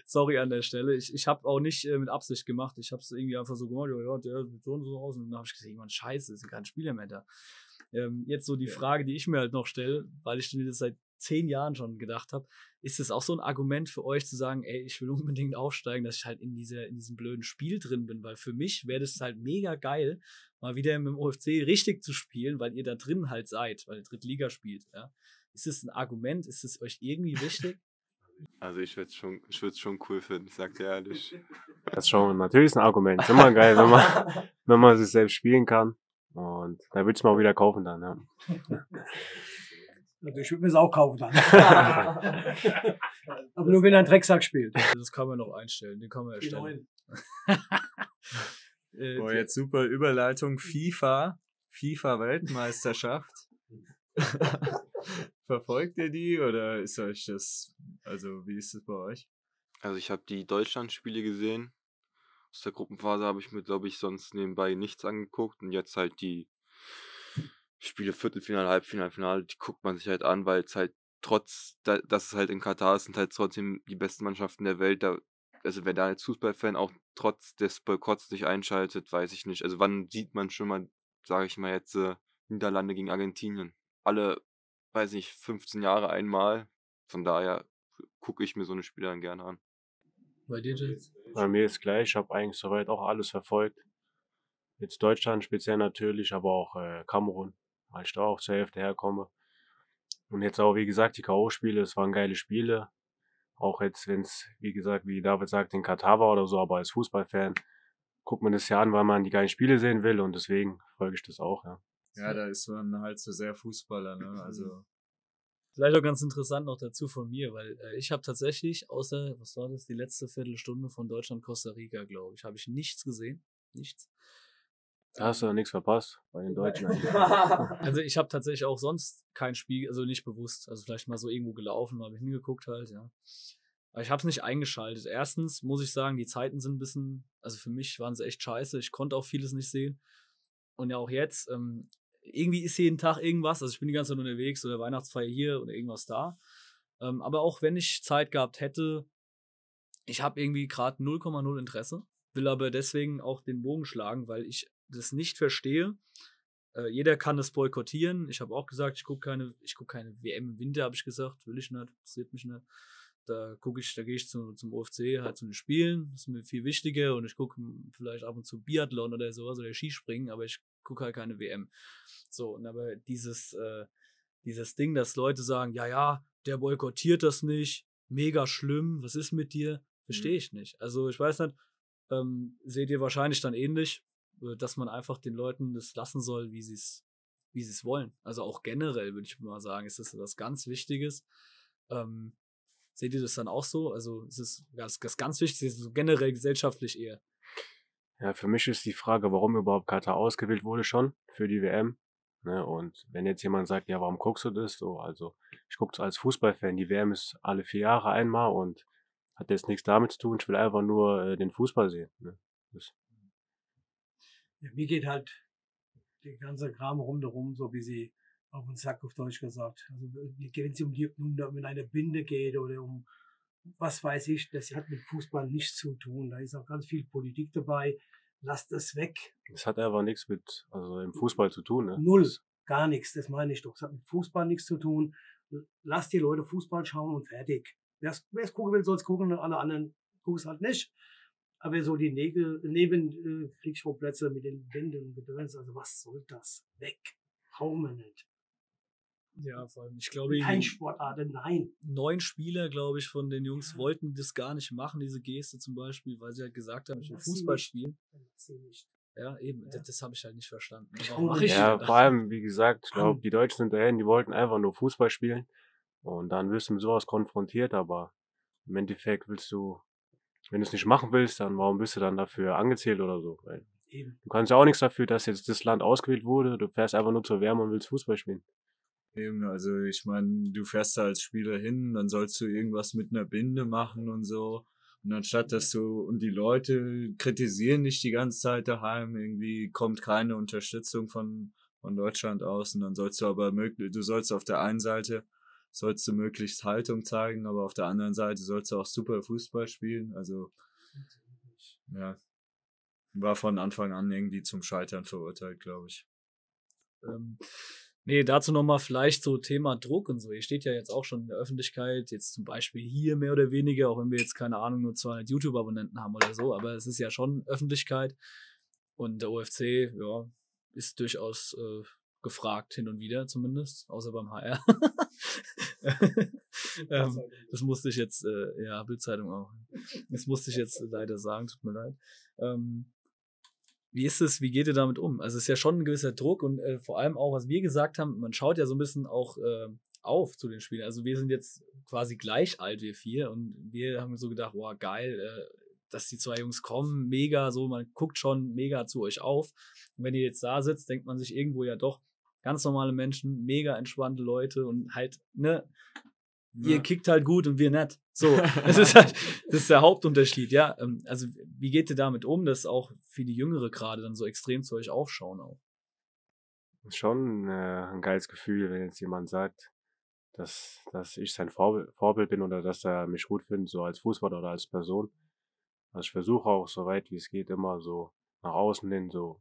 Sorry an der Stelle. Ich, ich habe auch nicht äh, mit Absicht gemacht. Ich habe es irgendwie einfach so gemacht, ja, ja, der sieht so und so aus. Und dann habe ich gesagt, irgendwann scheiße, es sind keine Spieler mehr da. Ähm, jetzt so die. Frage, die ich mir halt noch stelle, weil ich mir das seit zehn Jahren schon gedacht habe, ist es auch so ein Argument für euch zu sagen, ey, ich will unbedingt aufsteigen, dass ich halt in, dieser, in diesem blöden Spiel drin bin, weil für mich wäre das halt mega geil, mal wieder mit dem OFC richtig zu spielen, weil ihr da drin halt seid, weil ihr Drittliga spielt. Ja? Ist das ein Argument? Ist es euch irgendwie wichtig? Also ich würde es schon, ich schon cool finden, ich sag dir ehrlich. Das ist schon natürlich ein Argument. Ist immer geil, wenn man, wenn man sich selbst spielen kann. Und da würde ich mal wieder kaufen dann, ja. Also ich würde mir es auch kaufen dann. Aber nur wenn er einen Drecksack spielt. Das kann man noch einstellen, den kann man erstellen. Äh, Boah, jetzt super Überleitung. FIFA, FIFA-Weltmeisterschaft. Verfolgt ihr die oder ist euch das, also wie ist es bei euch? Also ich habe die Deutschland-Spiele gesehen. Aus der Gruppenphase habe ich mir, glaube ich, sonst nebenbei nichts angeguckt. Und jetzt halt die Spiele Viertelfinale, Halbfinale, Finale, die guckt man sich halt an, weil es halt trotz, da, dass es halt in Katar ist, sind halt trotzdem die besten Mannschaften der Welt. Da, also wer da als Fußballfan auch trotz des Boykotts nicht einschaltet, weiß ich nicht. Also wann sieht man schon mal, sage ich mal jetzt, äh, Niederlande gegen Argentinien? Alle, weiß nicht, 15 Jahre einmal. Von daher gucke ich mir so eine Spiele dann gerne an. Bei dir, Jill? Bei mir ist gleich, ich habe eigentlich soweit auch alles verfolgt. Jetzt Deutschland speziell natürlich, aber auch äh, Kamerun, weil ich da auch zur Hälfte herkomme. Und jetzt auch, wie gesagt, die K.O.-Spiele, es waren geile Spiele. Auch jetzt, wenn es, wie gesagt, wie David sagt, in Katar war oder so, aber als Fußballfan guckt man das ja an, weil man die geilen Spiele sehen will und deswegen folge ich das auch, ja. Ja, da ist man halt so sehr Fußballer, ne? Also Vielleicht auch ganz interessant noch dazu von mir, weil äh, ich habe tatsächlich, außer, was war das, die letzte Viertelstunde von Deutschland-Costa Rica, glaube ich, habe ich nichts gesehen. Nichts. Da hast du ja nichts verpasst bei den Deutschen. Also ich habe tatsächlich auch sonst kein Spiel, also nicht bewusst, also vielleicht mal so irgendwo gelaufen, habe ich hingeguckt halt, ja. Aber ich habe es nicht eingeschaltet. Erstens muss ich sagen, die Zeiten sind ein bisschen, also für mich waren sie echt scheiße. Ich konnte auch vieles nicht sehen. Und ja auch jetzt, ähm, irgendwie ist jeden Tag irgendwas. Also ich bin die ganze Zeit unterwegs oder Weihnachtsfeier hier oder irgendwas da. Ähm, aber auch wenn ich Zeit gehabt hätte, ich habe irgendwie gerade 0,0 Interesse, will aber deswegen auch den Bogen schlagen, weil ich das nicht verstehe. Äh, jeder kann das boykottieren. Ich habe auch gesagt, ich gucke keine, ich guck keine WM im Winter, habe ich gesagt, will ich nicht, interessiert mich nicht. Da gucke ich, da gehe ich zu, zum OFC halt zu den Spielen, das ist mir viel wichtiger und ich gucke vielleicht ab und zu Biathlon oder sowas oder Skispringen, aber ich gucke halt keine WM. So, und aber dieses, äh, dieses Ding, dass Leute sagen, ja, ja, der boykottiert das nicht, mega schlimm, was ist mit dir? Verstehe ich nicht. Also ich weiß nicht, ähm, seht ihr wahrscheinlich dann ähnlich, äh, dass man einfach den Leuten das lassen soll, wie sie es wie sie es wollen. Also auch generell würde ich mal sagen, ist das was ganz Wichtiges. Ähm, seht ihr das dann auch so? Also ist es das, das ganz Wichtigste, ist so generell gesellschaftlich eher. Ja, für mich ist die Frage, warum überhaupt Katar ausgewählt wurde schon für die WM. Ne? Und wenn jetzt jemand sagt, ja, warum guckst du das? So, also ich gucke es als Fußballfan. Die WM ist alle vier Jahre einmal und hat jetzt nichts damit zu tun. Ich will einfach nur äh, den Fußball sehen. Ne? Ja, mir geht halt der ganze Kram rundherum, so wie sie auf den Sack auf Deutsch gesagt. Also wenn es um, die, um eine Binde geht oder um was weiß ich, das hat mit Fußball nichts zu tun. Da ist auch ganz viel Politik dabei. Lasst das weg. Das hat einfach nichts mit, also im Fußball zu tun, ne? Null. Das, Gar nichts, das meine ich doch. Es hat mit Fußball nichts zu tun. Lasst die Leute Fußball schauen und fertig. Wer es gucken will, soll es gucken, alle anderen gucken es halt nicht. Aber so die Nege, Nebenkriegsschauplätze mit den Wänden und Gedöns, also was soll das? Weg. Brauchen wir nicht. Ja, vor allem, ich glaube, Kein Sportart, nein. neun Spieler, glaube ich, von den Jungs wollten das gar nicht machen, diese Geste zum Beispiel, weil sie halt gesagt haben, ich will Fußball nicht. spielen. Ja, eben, Ja. das, das habe ich halt nicht verstanden. Warum mache ich ja, das? vor allem, wie gesagt, ich glaube, die Deutschen sind dahin, die wollten einfach nur Fußball spielen. Und dann wirst du mit sowas konfrontiert, aber im Endeffekt willst du, wenn du es nicht machen willst, dann warum bist du dann dafür angezählt oder so? Weil Eben. du kannst ja auch nichts dafür, dass jetzt das Land ausgewählt wurde. Du fährst einfach nur zur Wärme und willst Fußball spielen. Eben, also ich meine, du fährst da als Spieler hin, dann sollst du irgendwas mit einer Binde machen und so. Und anstatt dass du, und die Leute kritisieren dich die ganze Zeit daheim, irgendwie kommt keine Unterstützung von, von Deutschland aus und dann sollst du aber möglich, du sollst auf der einen Seite, sollst du möglichst Haltung zeigen, aber auf der anderen Seite sollst du auch super Fußball spielen, also, ja, war von Anfang an irgendwie zum Scheitern verurteilt, glaube ich. Ähm, nee, dazu nochmal vielleicht so Thema Druck und so. Ihr steht ja jetzt auch schon in der Öffentlichkeit, jetzt zum Beispiel hier mehr oder weniger, auch wenn wir jetzt keine Ahnung, nur 200 YouTube-Abonnenten haben oder so, aber es ist ja schon Öffentlichkeit und der OFC, ja, ist durchaus äh, gefragt hin und wieder zumindest, außer beim HR. ähm, das musste ich jetzt, äh, ja, Bildzeitung auch. Das musste ich jetzt leider sagen, tut mir leid. Ähm, wie ist es, wie geht ihr damit um? Also es ist ja schon ein gewisser Druck und äh, vor allem auch, was wir gesagt haben, man schaut ja so ein bisschen auch äh, auf zu den Spielen. Also wir sind jetzt quasi gleich alt, wir vier, und wir haben so gedacht, wow, geil, äh, dass die zwei Jungs kommen, mega, so, man guckt schon mega zu euch auf. Und wenn ihr jetzt da sitzt, denkt man sich irgendwo ja doch, ganz normale Menschen, mega entspannte Leute und halt, ne, ihr Ja. kickt halt gut und wir nicht. So, das ist halt, das ist der Hauptunterschied, ja. Ähm, Also, wie geht ihr damit um, dass auch viele Jüngere gerade dann so extrem zu euch aufschauen auch? ist schon äh, ein geiles Gefühl, wenn jetzt jemand sagt, dass, dass ich sein Vorbild, Vorbild bin oder dass er mich gut findet, so als Fußballer oder als Person. Also ich versuche auch so weit wie es geht immer so nach außen hin so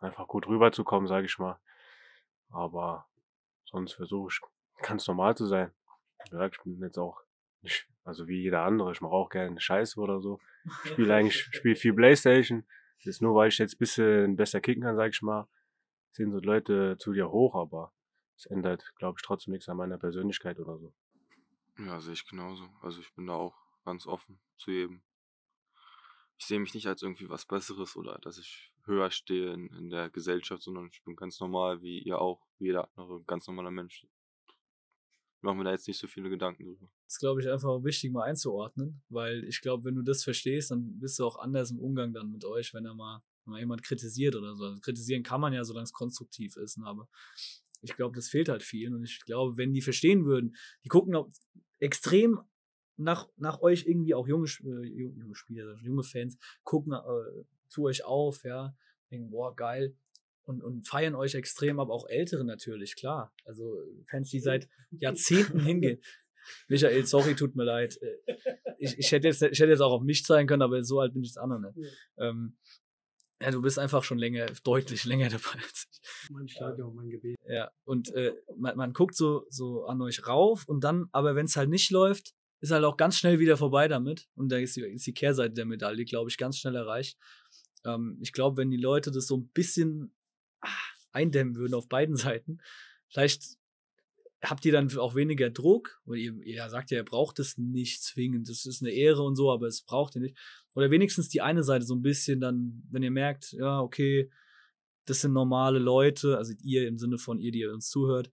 einfach gut rüberzukommen, sage ich mal. Aber sonst versuche ich ganz normal zu sein. Gesagt, ich bin jetzt auch also wie jeder andere, ich mache auch gerne Scheiße oder so. Ich spiele eigentlich, spiele viel Playstation. Das ist nur, weil ich jetzt ein bisschen besser kicken kann, sag ich mal, sehen so Leute zu dir hoch, aber es ändert, glaube ich, trotzdem nichts an meiner Persönlichkeit oder so. Ja, sehe ich genauso. Also ich bin da auch ganz offen zu jedem. Ich sehe mich nicht als irgendwie was Besseres oder dass ich höher stehe in, in der Gesellschaft, sondern ich bin ganz normal, wie ihr auch, wie jeder andere, ganz normaler Mensch. Ich mache mir da jetzt nicht so viele Gedanken drüber. Das ist, glaube ich, einfach wichtig mal einzuordnen, weil ich glaube, wenn du das verstehst, dann bist du auch anders im Umgang dann mit euch, wenn er mal, wenn mal jemand kritisiert oder so. Also kritisieren kann man ja, solange es konstruktiv ist, ne? aber ich glaube, das fehlt halt vielen und ich glaube, wenn die verstehen würden, die gucken auch extrem nach, nach euch irgendwie auch junge, äh, junge Spieler, junge Fans, gucken äh, zu euch auf, ja, denken, boah, geil. Und, und feiern euch extrem, aber auch Ältere natürlich, klar. Also Fans, die seit Jahrzehnten hingehen. Michael, sorry, tut mir leid. Äh, Ich, ich, hätte jetzt, ich hätte jetzt auch auf mich zeigen können, aber so alt bin ich jetzt auch noch nicht. Ähm, ja, du bist einfach schon länger, deutlich länger dabei als ich. Mein Stadion, mein Gebet. Ja, und äh, man, man guckt so, so an euch rauf und dann, aber wenn es halt nicht läuft, ist halt auch ganz schnell wieder vorbei damit. Und da ist die, ist die Kehrseite der Medaille, glaube ich, ganz schnell erreicht. Ähm, ich glaube, wenn die Leute das so ein bisschen eindämmen würden auf beiden Seiten, vielleicht habt ihr dann auch weniger Druck, weil ihr, ihr sagt ja, ihr braucht es nicht zwingend, das ist eine Ehre und so, aber es braucht ihr nicht. Oder wenigstens die eine Seite so ein bisschen dann, wenn ihr merkt, ja, okay, das sind normale Leute, also ihr im Sinne von ihr, die uns zuhört,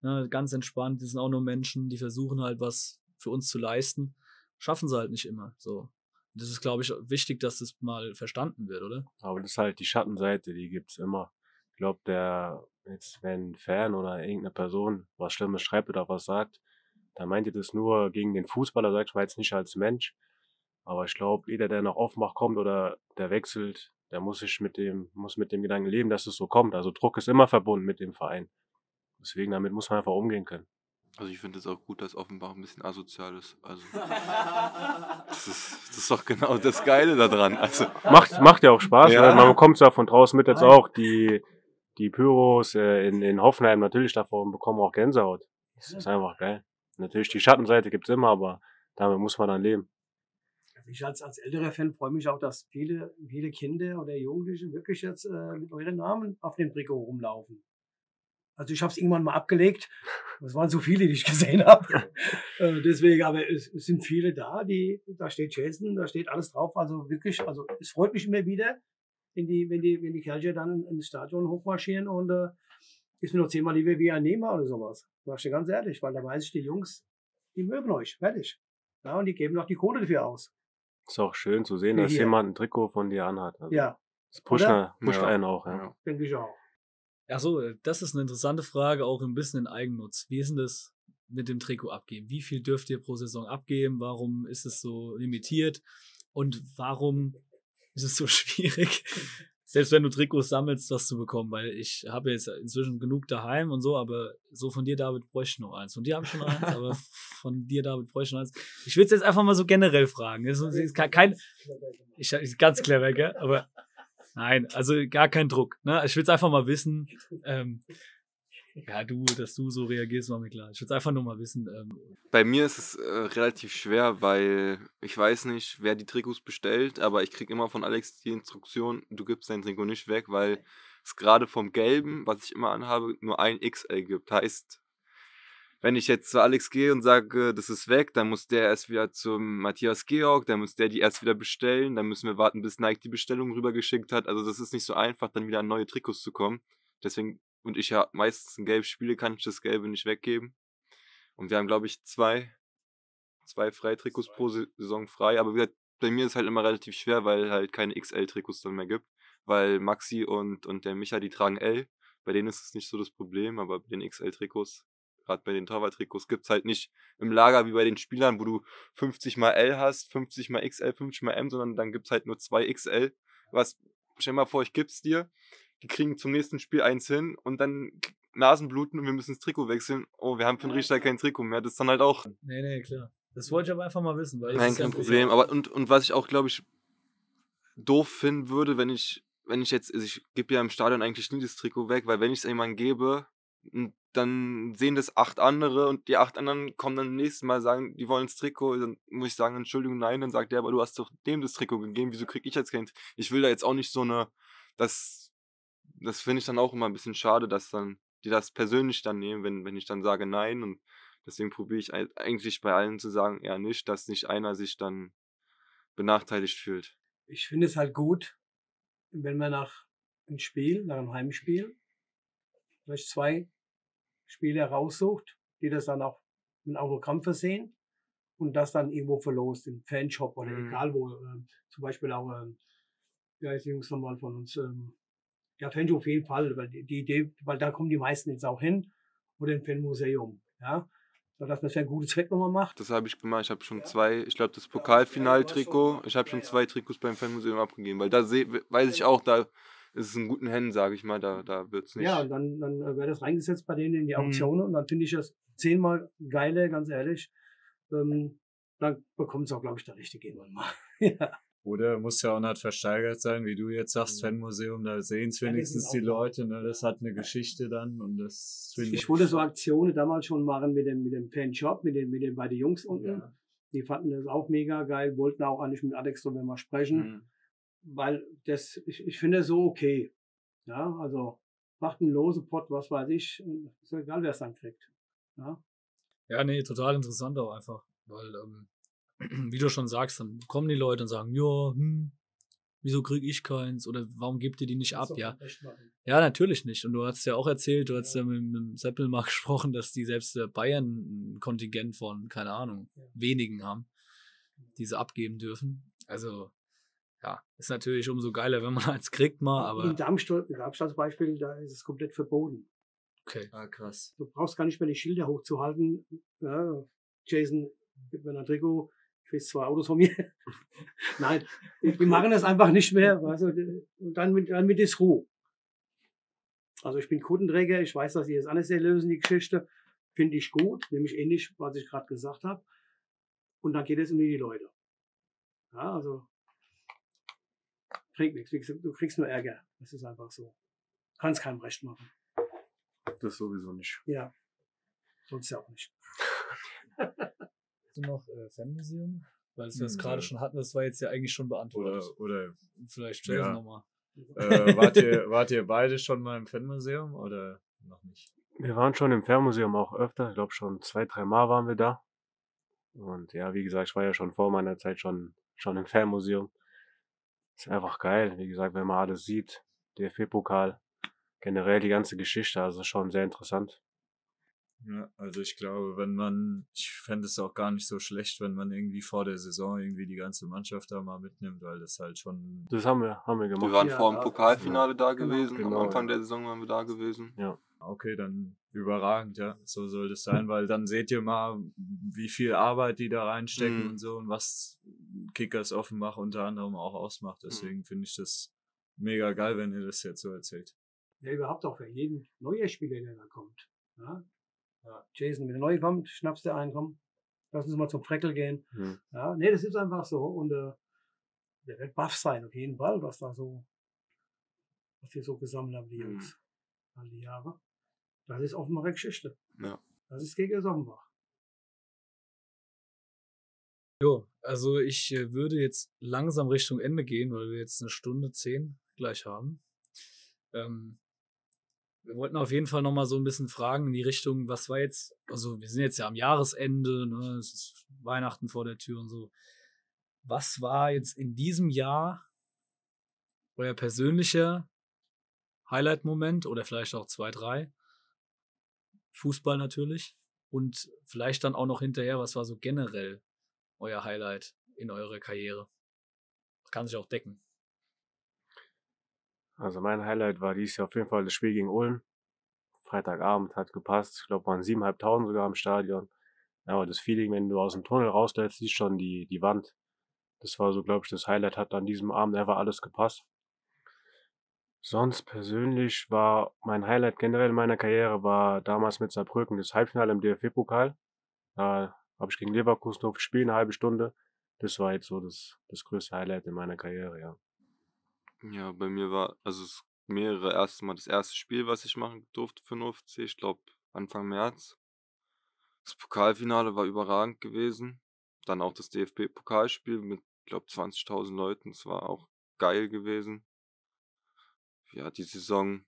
Ne, ganz entspannt, die sind auch nur Menschen, die versuchen halt was für uns zu leisten. Schaffen sie halt nicht immer. So. Das ist, glaube ich, wichtig, dass das mal verstanden wird, oder? Aber das ist halt die Schattenseite, die gibt's immer. Ich glaube, der, jetzt, wenn ein Fan oder irgendeine Person was Schlimmes schreibt oder was sagt, dann meint ihr das nur gegen den Fußballer, sag ich mal jetzt nicht als Mensch. Aber ich glaube, jeder, der nach Aufmach kommt oder der wechselt, der muss sich mit dem, muss mit dem Gedanken leben, dass es so kommt. Also Druck ist immer verbunden mit dem Verein. Deswegen, damit muss man einfach umgehen können. Also ich finde es auch gut, dass Offenbach ein bisschen asozial ist. Also das ist, das ist doch genau das Geile daran. Also macht, macht ja auch Spaß, Ja. weil man bekommt ja von draußen mit jetzt auch die, die Pyros äh, in, in Hoffenheim natürlich davon bekommen auch Gänsehaut. Das ist einfach geil. Natürlich die Schattenseite gibt's immer, aber damit muss man dann leben. Also ich als, als älterer Fan freue mich auch, dass viele, viele Kinder oder Jugendliche wirklich jetzt äh, mit euren Namen auf dem Trikot rumlaufen. Also ich habe es irgendwann mal abgelegt. Das waren so viele, die ich gesehen habe. äh, deswegen, aber es, es sind viele da, die, da steht Jason, da steht alles drauf. Also wirklich, also es freut mich immer wieder, wenn die, wenn die, wenn die Kerlchen dann ins Stadion hochmarschieren und äh, ist mir noch zehnmal lieber wie ein Nehmer oder sowas. Sag ich dir ganz ehrlich, weil da weiß ich, die Jungs, die mögen euch, fertig. Ja, und die geben auch die Kohle dafür aus. Ist auch schön zu sehen, dass hier. jemand ein Trikot von dir anhat. Also Ja, Das pusht, Oder? pusht Ja. einen auch, ja. ja. denke ich auch. Ach so, äh, das ist eine interessante Frage, auch ein bisschen in Eigennutz. Wie ist denn das mit dem Trikot abgeben? Wie viel dürft ihr pro Saison abgeben? Warum ist es so limitiert? Und warum ist es so schwierig, selbst wenn du Trikots sammelst, was zu bekommen? Weil ich habe jetzt inzwischen genug daheim und so, aber so von dir, David, bräuchte ich noch eins. Von dir habe ich schon eins, aber von dir, David, bräuchte ich noch eins. Ich will es jetzt einfach mal so generell fragen. Das ist kein, ich, ganz clever, gell? Aber Nein, also gar kein Druck. Ne? Ich will es einfach mal wissen. Ähm, ja, du, dass du so reagierst, war mir klar. Ich will es einfach nur mal wissen. Ähm, Bei mir ist es äh, relativ schwer, weil ich weiß nicht, wer die Trikots bestellt, aber ich kriege immer von Alex die Instruktion, du gibst dein Trikot nicht weg, weil es gerade vom Gelben, was ich immer anhabe, nur ein XL gibt. Heißt, wenn ich jetzt zu Alex gehe und sage, das ist weg, dann muss der erst wieder zum Matthias Georg, dann muss der die erst wieder bestellen, dann müssen wir warten, bis Nike die Bestellung rübergeschickt hat. Also das ist nicht so einfach, dann wieder an neue Trikots zu kommen. Deswegen, und ich ja meistens ein Gelb spiele, kann ich das Gelbe nicht weggeben. Und wir haben, glaube ich, zwei, zwei Freitrikots pro Saison frei. Aber wie gesagt, bei mir ist halt immer relativ schwer, weil halt keine XL-Trikots dann mehr gibt. Weil Maxi und, und der Micha, die tragen L. Bei denen ist es nicht so das Problem, aber bei den XL-Trikots, gerade bei den Torwart-Trikots, gibt es halt nicht im Lager wie bei den Spielern, wo du 50 mal L hast, 50 mal XL, 50 mal M, sondern dann gibt es halt nur zwei XL. Was, stell mal vor, ich gib's dir, die kriegen zum nächsten Spiel eins hin und dann Nasenbluten und wir müssen das Trikot wechseln. Oh, wir haben für den Richter kein Trikot mehr. Das ist dann halt auch nee, nee, klar. Das wollte ich aber einfach mal wissen. Weil Nein, kein ein Problem. Aber und, und was ich auch, glaube ich, doof finden würde, wenn ich, wenn ich jetzt, also ich gebe ja im Stadion eigentlich nie das Trikot weg, weil wenn ich es jemandem gebe, dann sehen das acht andere und die acht anderen kommen dann nächstes Mal sagen, die wollen das Trikot, dann muss ich sagen, Entschuldigung, nein, dann sagt der, aber du hast doch dem das Trikot gegeben, wieso krieg ich jetzt kein? Ich will da jetzt auch nicht so eine, das, das finde ich dann auch immer ein bisschen schade, dass dann, die das persönlich dann nehmen, wenn, wenn ich dann sage nein und deswegen probiere ich ei- eigentlich bei allen zu sagen, eher nicht, dass nicht einer sich dann benachteiligt fühlt. Ich finde es halt gut, wenn man nach einem Spiel, nach einem Heimspiel, vielleicht zwei Spiele raussucht, die das dann auch mit Autogramm versehen und das dann irgendwo verlost, im Fanshop oder Mhm. egal wo. ähm, zum Beispiel auch, ähm, wie heißt die Jungs nochmal von uns? Ähm, ja, Fanshop auf jeden Fall, weil die, Idee, weil da kommen die meisten jetzt auch hin oder im Fanmuseum. Ja, dass man es für einen guten Zweck nochmal macht. Das habe ich gemacht. Ich habe schon zwei, ich glaube, das Pokalfinaltrikot, ich habe schon zwei Trikots beim Fanmuseum abgegeben, weil da seh, weiß ich auch, da ist es in guten Händen, sage ich mal, da, da wird es nicht. Ja, und dann, dann äh, wird das reingesetzt bei denen in die Mhm. Auktionen und dann finde ich das zehnmal geiler, ganz ehrlich. Ähm, dann bekommt es auch, glaube ich, der Richtige irgendwann mal. ja. Oder muss ja auch nicht versteigert sein, wie du jetzt sagst, Fanmuseum, da sehen es Ja, die wenigstens sind die Leute, ne? das hat eine Geschichte dann und das finde Ich wollte so Aktionen damals schon machen mit dem, mit dem Fanshop, mit den, mit den beiden Jungs unten. Ja. Die fanden das auch mega geil, wollten auch eigentlich mit Alex drüber mal sprechen, Mhm. weil das, ich, ich finde das so okay. Ja, also macht einen lose Pot, was weiß ich, ist ja egal, wer es dann kriegt. Ja. Ja, nee, total interessant auch einfach. Weil, ähm, wie du schon sagst, dann kommen die Leute und sagen, ja, hm, wieso kriege ich keins oder warum gebt ihr die nicht ab? Ja, ja, natürlich nicht. Und du hast ja auch erzählt, du hast ja mit, mit Seppel mal gesprochen, dass die selbst der Bayern ein Kontingent von, keine Ahnung, Ja. wenigen haben, die sie abgeben dürfen. Also, ja, ist natürlich umso geiler, wenn man eins kriegt mal, aber In Darmstadt, Darmstadt zum Beispiel, da ist es komplett verboten. okay. Ah, krass. Du brauchst gar nicht mehr die Schilder hochzuhalten. Ja, Jason, mir ein Trikot, ich will zwei Autos von mir. Nein, die machen das einfach nicht mehr. Weißt du, und dann, mit- dann mit ist Ruhe. Also ich bin Kundenträger, ich weiß, dass die das alles sehr lösen, die Geschichte. Finde ich gut, nämlich ähnlich, was ich gerade gesagt habe. Und dann geht es um die Leute. Ja, also bringt nichts. Du kriegst nur Ärger. Das ist einfach so. Kannst keinem recht machen. Das sowieso nicht. Ja. Sonst ja auch nicht. Du noch äh, Fanmuseum? Weil wir es Hm, gerade ja. schon hatten, das war jetzt ja eigentlich schon beantwortet. Oder, oder Vielleicht Ja. Jason nochmal. äh, wart, ihr, wart ihr beide schon mal im Fanmuseum oder noch nicht? Wir waren schon im Fernmuseum auch öfter. Ich glaube schon zwei, drei Mal waren wir da. Und ja, wie gesagt, ich war ja schon vor meiner Zeit schon, schon im Fernmuseum. Ist einfach geil. Wie gesagt, wenn man alles sieht, DFB-Pokal, generell die ganze Geschichte, also schon sehr interessant. Ja, also ich glaube, wenn man, ich fände es auch gar nicht so schlecht, wenn man irgendwie vor der Saison irgendwie die ganze Mannschaft da mal mitnimmt, weil das halt schon, Das haben wir, haben wir Wir gemacht. waren Ja, vor dem Pokalfinale da genau, gewesen. genau, Am Anfang ja. der Saison waren wir da gewesen. okay, dann überragend, ja, so soll das sein, weil dann seht ihr mal, wie viel Arbeit die da reinstecken Mhm. und so und was Kickers Offenbach unter anderem auch ausmacht. Deswegen finde ich das mega geil, wenn ihr das jetzt so erzählt. Ja, überhaupt auch für jeden neuen Spieler, der da kommt. Ja? Ja. Jason, wenn der Neue kommt, schnappst du einen, komm, lass uns mal zum Freckel gehen. Hm. Ja, nee, das ist einfach so. Und äh, der wird baff sein, auf jeden Fall, was da so, was wir so gesammelt haben, die Mhm. Jungs, all die Jahre. Das ist Offenbacher Geschichte. Ja. Das ist gegen Offenbach. Jo, also ich äh, würde jetzt langsam Richtung Ende gehen, weil wir jetzt eine Stunde zehn gleich haben. Ähm, wir wollten auf jeden Fall nochmal so ein bisschen fragen in die Richtung, was war jetzt, also wir sind jetzt ja am Jahresende, ne, es ist Weihnachten vor der Tür und so. Was war jetzt in diesem Jahr euer persönlicher Highlight-Moment oder vielleicht auch zwei, drei? Fußball natürlich. Und vielleicht dann auch noch hinterher, was war so generell euer Highlight in eurer Karriere? Kann sich auch decken. Also mein Highlight war dies Jahr auf jeden Fall das Spiel gegen Ulm. Freitagabend hat gepasst. Ich glaube, waren siebeneinhalbtausend sogar im Stadion. Aber das Feeling, wenn du aus dem Tunnel rausläufst, siehst schon die, die Wand. Das war so, glaube ich, das Highlight. Hat an diesem Abend einfach alles gepasst. Sonst persönlich war mein Highlight generell in meiner Karriere war damals mit Saarbrücken das Halbfinale im DFB-Pokal. Da habe ich gegen Leverkusen gespielt, eine halbe Stunde. Das war jetzt so das, das größte Highlight in meiner Karriere, ja. Ja, bei mir war, also es mehrere erste Mal das erste Spiel, was ich machen durfte für den UFC, ich glaube Anfang März. Das Pokalfinale war überragend gewesen. Dann auch das DFB-Pokalspiel mit, glaube 20.000 Leuten. Das war auch geil gewesen. Ja, die Saison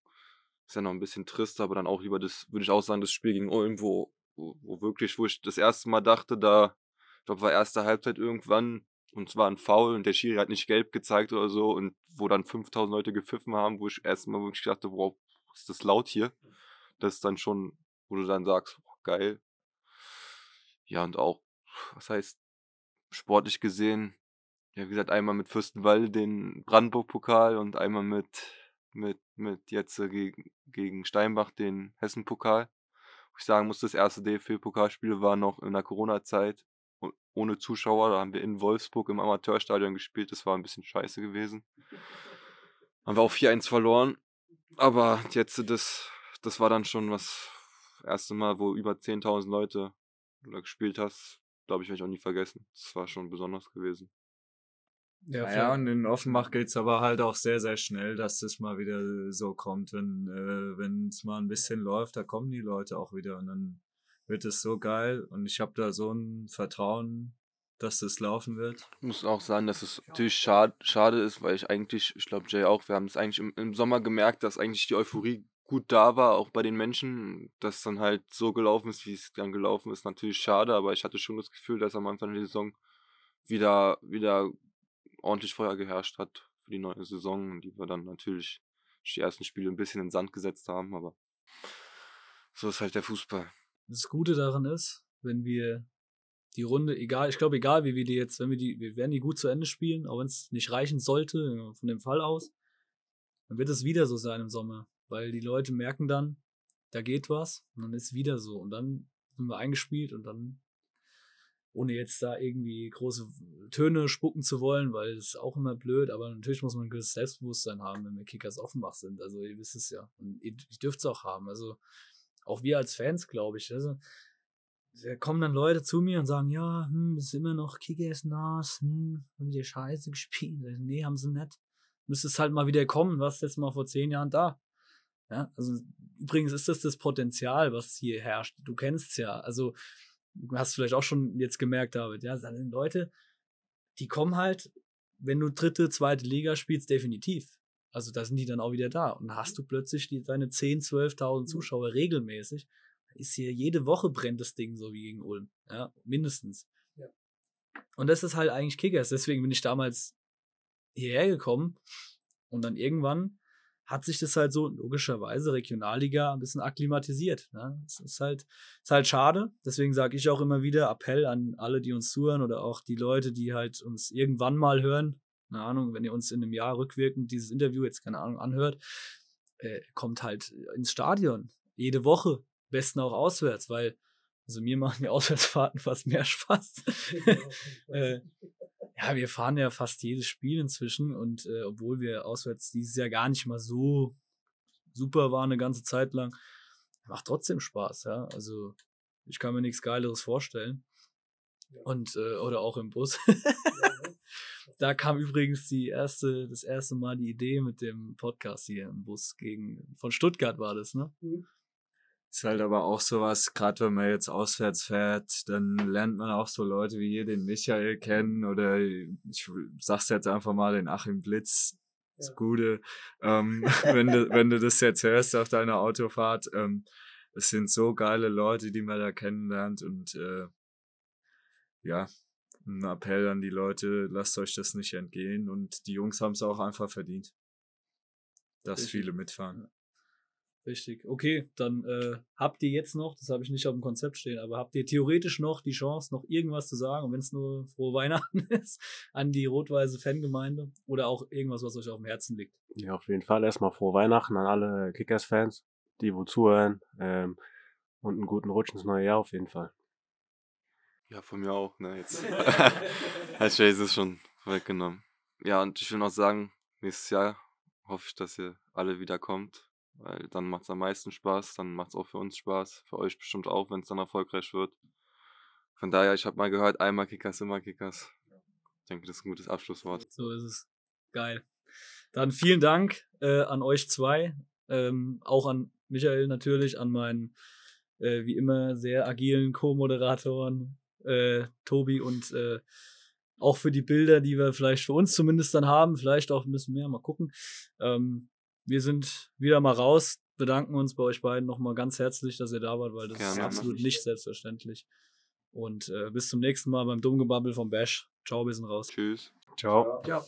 ist ja noch ein bisschen trist, aber dann auch lieber das, würde ich auch sagen, das Spiel gegen Ulm, wo, wo, wo wirklich, wo ich das erste Mal dachte, da, ich glaube, war erste Halbzeit irgendwann und es war ein Foul und der Schiri hat nicht gelb gezeigt oder so und wo dann 5000 Leute gepfiffen haben, wo ich erstmal wirklich dachte, wow, ist das laut hier? Das ist dann schon, wo du dann sagst, boah, geil. Ja, und auch, was heißt, sportlich gesehen, ja, wie gesagt, einmal mit Fürstenwalde den Brandenburg-Pokal und einmal mit, mit, mit jetzt äh, gegen, gegen Steinbach den Hessen-Pokal. Ich sagen muss, das erste DFB-Pokalspiel war noch in der Corona-Zeit ohne Zuschauer. Da haben wir in Wolfsburg im Amateurstadion gespielt. Das war ein bisschen scheiße gewesen. Haben wir auch 4-1 verloren. Aber jetzt, das, das war dann schon was, erste Mal, wo über 10.000 Leute da gespielt hast. Glaube ich, werde ich auch nie vergessen. Das war schon besonders gewesen. Ja, Naja, und in Offenbach geht's aber halt auch sehr, sehr schnell, dass das mal wieder so kommt. Wenn äh, wenn es mal ein bisschen läuft, da kommen die Leute auch wieder und dann wird es so geil. Und ich habe da so ein Vertrauen, dass das laufen wird. Ich muss auch sagen, dass es natürlich schade, schade ist, weil ich eigentlich, ich glaube Jay auch, wir haben es eigentlich im, im Sommer gemerkt, dass eigentlich die Euphorie gut da war, auch bei den Menschen, dass es dann halt so gelaufen ist, wie es dann gelaufen ist, natürlich schade, aber ich hatte schon das Gefühl, dass am Anfang der Saison wieder, wieder ordentlich Feuer geherrscht hat für die neue Saison, die wir dann natürlich die ersten Spiele ein bisschen in den Sand gesetzt haben, aber so ist halt der Fußball. Das Gute daran ist, wenn wir die Runde, egal, ich glaube, egal wie wir die jetzt, wenn wir die, wir werden die gut zu Ende spielen, auch wenn es nicht reichen sollte, von dem Fall aus, dann wird es wieder so sein im Sommer, weil die Leute merken dann, da geht was und dann ist wieder so und dann sind wir eingespielt und dann ohne jetzt da irgendwie große Töne spucken zu wollen, weil ist auch immer blöd, aber natürlich muss man ein gewisses Selbstbewusstsein haben, wenn wir Kickers Offenbach sind. Also ihr wisst es ja. Und ihr, ihr dürft es auch haben. Also auch wir als Fans, glaube ich. Also, da kommen dann Leute zu mir und sagen, ja, hm, ist immer noch Kickers nass, hm, haben die Scheiße gespielt. Nee, haben sie nicht. Müsste es halt mal wieder kommen, was jetzt mal vor zehn Jahren da. Ja, also übrigens ist das das Potenzial, was hier herrscht. Du kennst es ja. Also du hast vielleicht auch schon jetzt gemerkt, David, ja, sind Leute, die kommen halt, wenn du dritte, zweite Liga spielst, definitiv. Also da sind die dann auch wieder da. Und hast du plötzlich die, deine 10, 12.000 Zuschauer regelmäßig. Ist hier jede Woche brennt das Ding so wie gegen Ulm. Ja, mindestens. Ja. Und das ist halt eigentlich Kickers. Deswegen bin ich damals hierher gekommen. Und dann irgendwann hat sich das halt so logischerweise Regionalliga ein bisschen akklimatisiert. Ne? Das ist halt, ist halt schade. Deswegen sage ich auch immer wieder Appell an alle, die uns zuhören oder auch die Leute, die halt uns irgendwann mal hören. Keine Ahnung, wenn ihr uns in einem Jahr rückwirkend dieses Interview jetzt, keine Ahnung, anhört, äh, kommt halt ins Stadion. Jede Woche. Besten auch auswärts, weil, also mir machen die Auswärtsfahrten fast mehr Spaß. äh, ja, wir fahren ja fast jedes Spiel inzwischen und äh, obwohl wir auswärts dieses Jahr gar nicht mal so super waren eine ganze Zeit lang, macht trotzdem Spaß, ja. Also ich kann mir nichts Geileres vorstellen. Und äh, oder auch im Bus. Da kam übrigens die erste, das erste Mal die Idee mit dem Podcast hier im Bus gegen von Stuttgart war das, ne? Mhm. Ist halt aber auch sowas, gerade wenn man jetzt auswärts fährt, dann lernt man auch so Leute wie hier den Michael kennen oder ich sag's jetzt einfach mal den Achim Blitz, das ja. Gute. Ähm, wenn, du, wenn du das jetzt hörst auf deiner Autofahrt, ähm, es sind so geile Leute, die man da kennenlernt und äh, ja, ein Appell an die Leute, lasst euch das nicht entgehen und die Jungs haben es auch einfach verdient, dass Richtig. viele mitfahren. Richtig. Okay, dann äh, habt ihr jetzt noch, das habe ich nicht auf dem Konzept stehen, aber habt ihr theoretisch noch die Chance, noch irgendwas zu sagen, und wenn es nur frohe Weihnachten ist, an die rot-weiße Fangemeinde oder auch irgendwas, was euch auf dem Herzen liegt? Ja, auf jeden Fall erstmal frohe Weihnachten an alle Kickers-Fans, die wo zuhören, ähm, und einen guten Rutsch ins neue Jahr auf jeden Fall. Ja, von mir auch, ne, jetzt. Herr Chase ist schon weggenommen. Ja, und ich will noch sagen, nächstes Jahr hoffe ich, dass ihr alle wiederkommt weil dann macht es am meisten Spaß, dann macht es auch für uns Spaß, für euch bestimmt auch, wenn es dann erfolgreich wird. Von daher, ich habe mal gehört, einmal Kickers, immer Kickers. Ich denke, das ist ein gutes Abschlusswort. So ist es. Geil. Dann vielen Dank äh, an euch zwei, ähm, auch an Michael natürlich, an meinen äh, wie immer sehr agilen Co-Moderatoren äh, Tobi und äh, auch für die Bilder, die wir vielleicht für uns zumindest dann haben, vielleicht auch ein bisschen mehr, mal gucken. Ähm, wir sind wieder mal raus, bedanken uns bei euch beiden nochmal ganz herzlich, dass ihr da wart, weil das Gerne, ist absolut nicht selbstverständlich. Und äh, bis zum nächsten Mal beim Dummgebabbel vom Bash. Ciao, wir sind raus. Tschüss. Ciao. Ciao.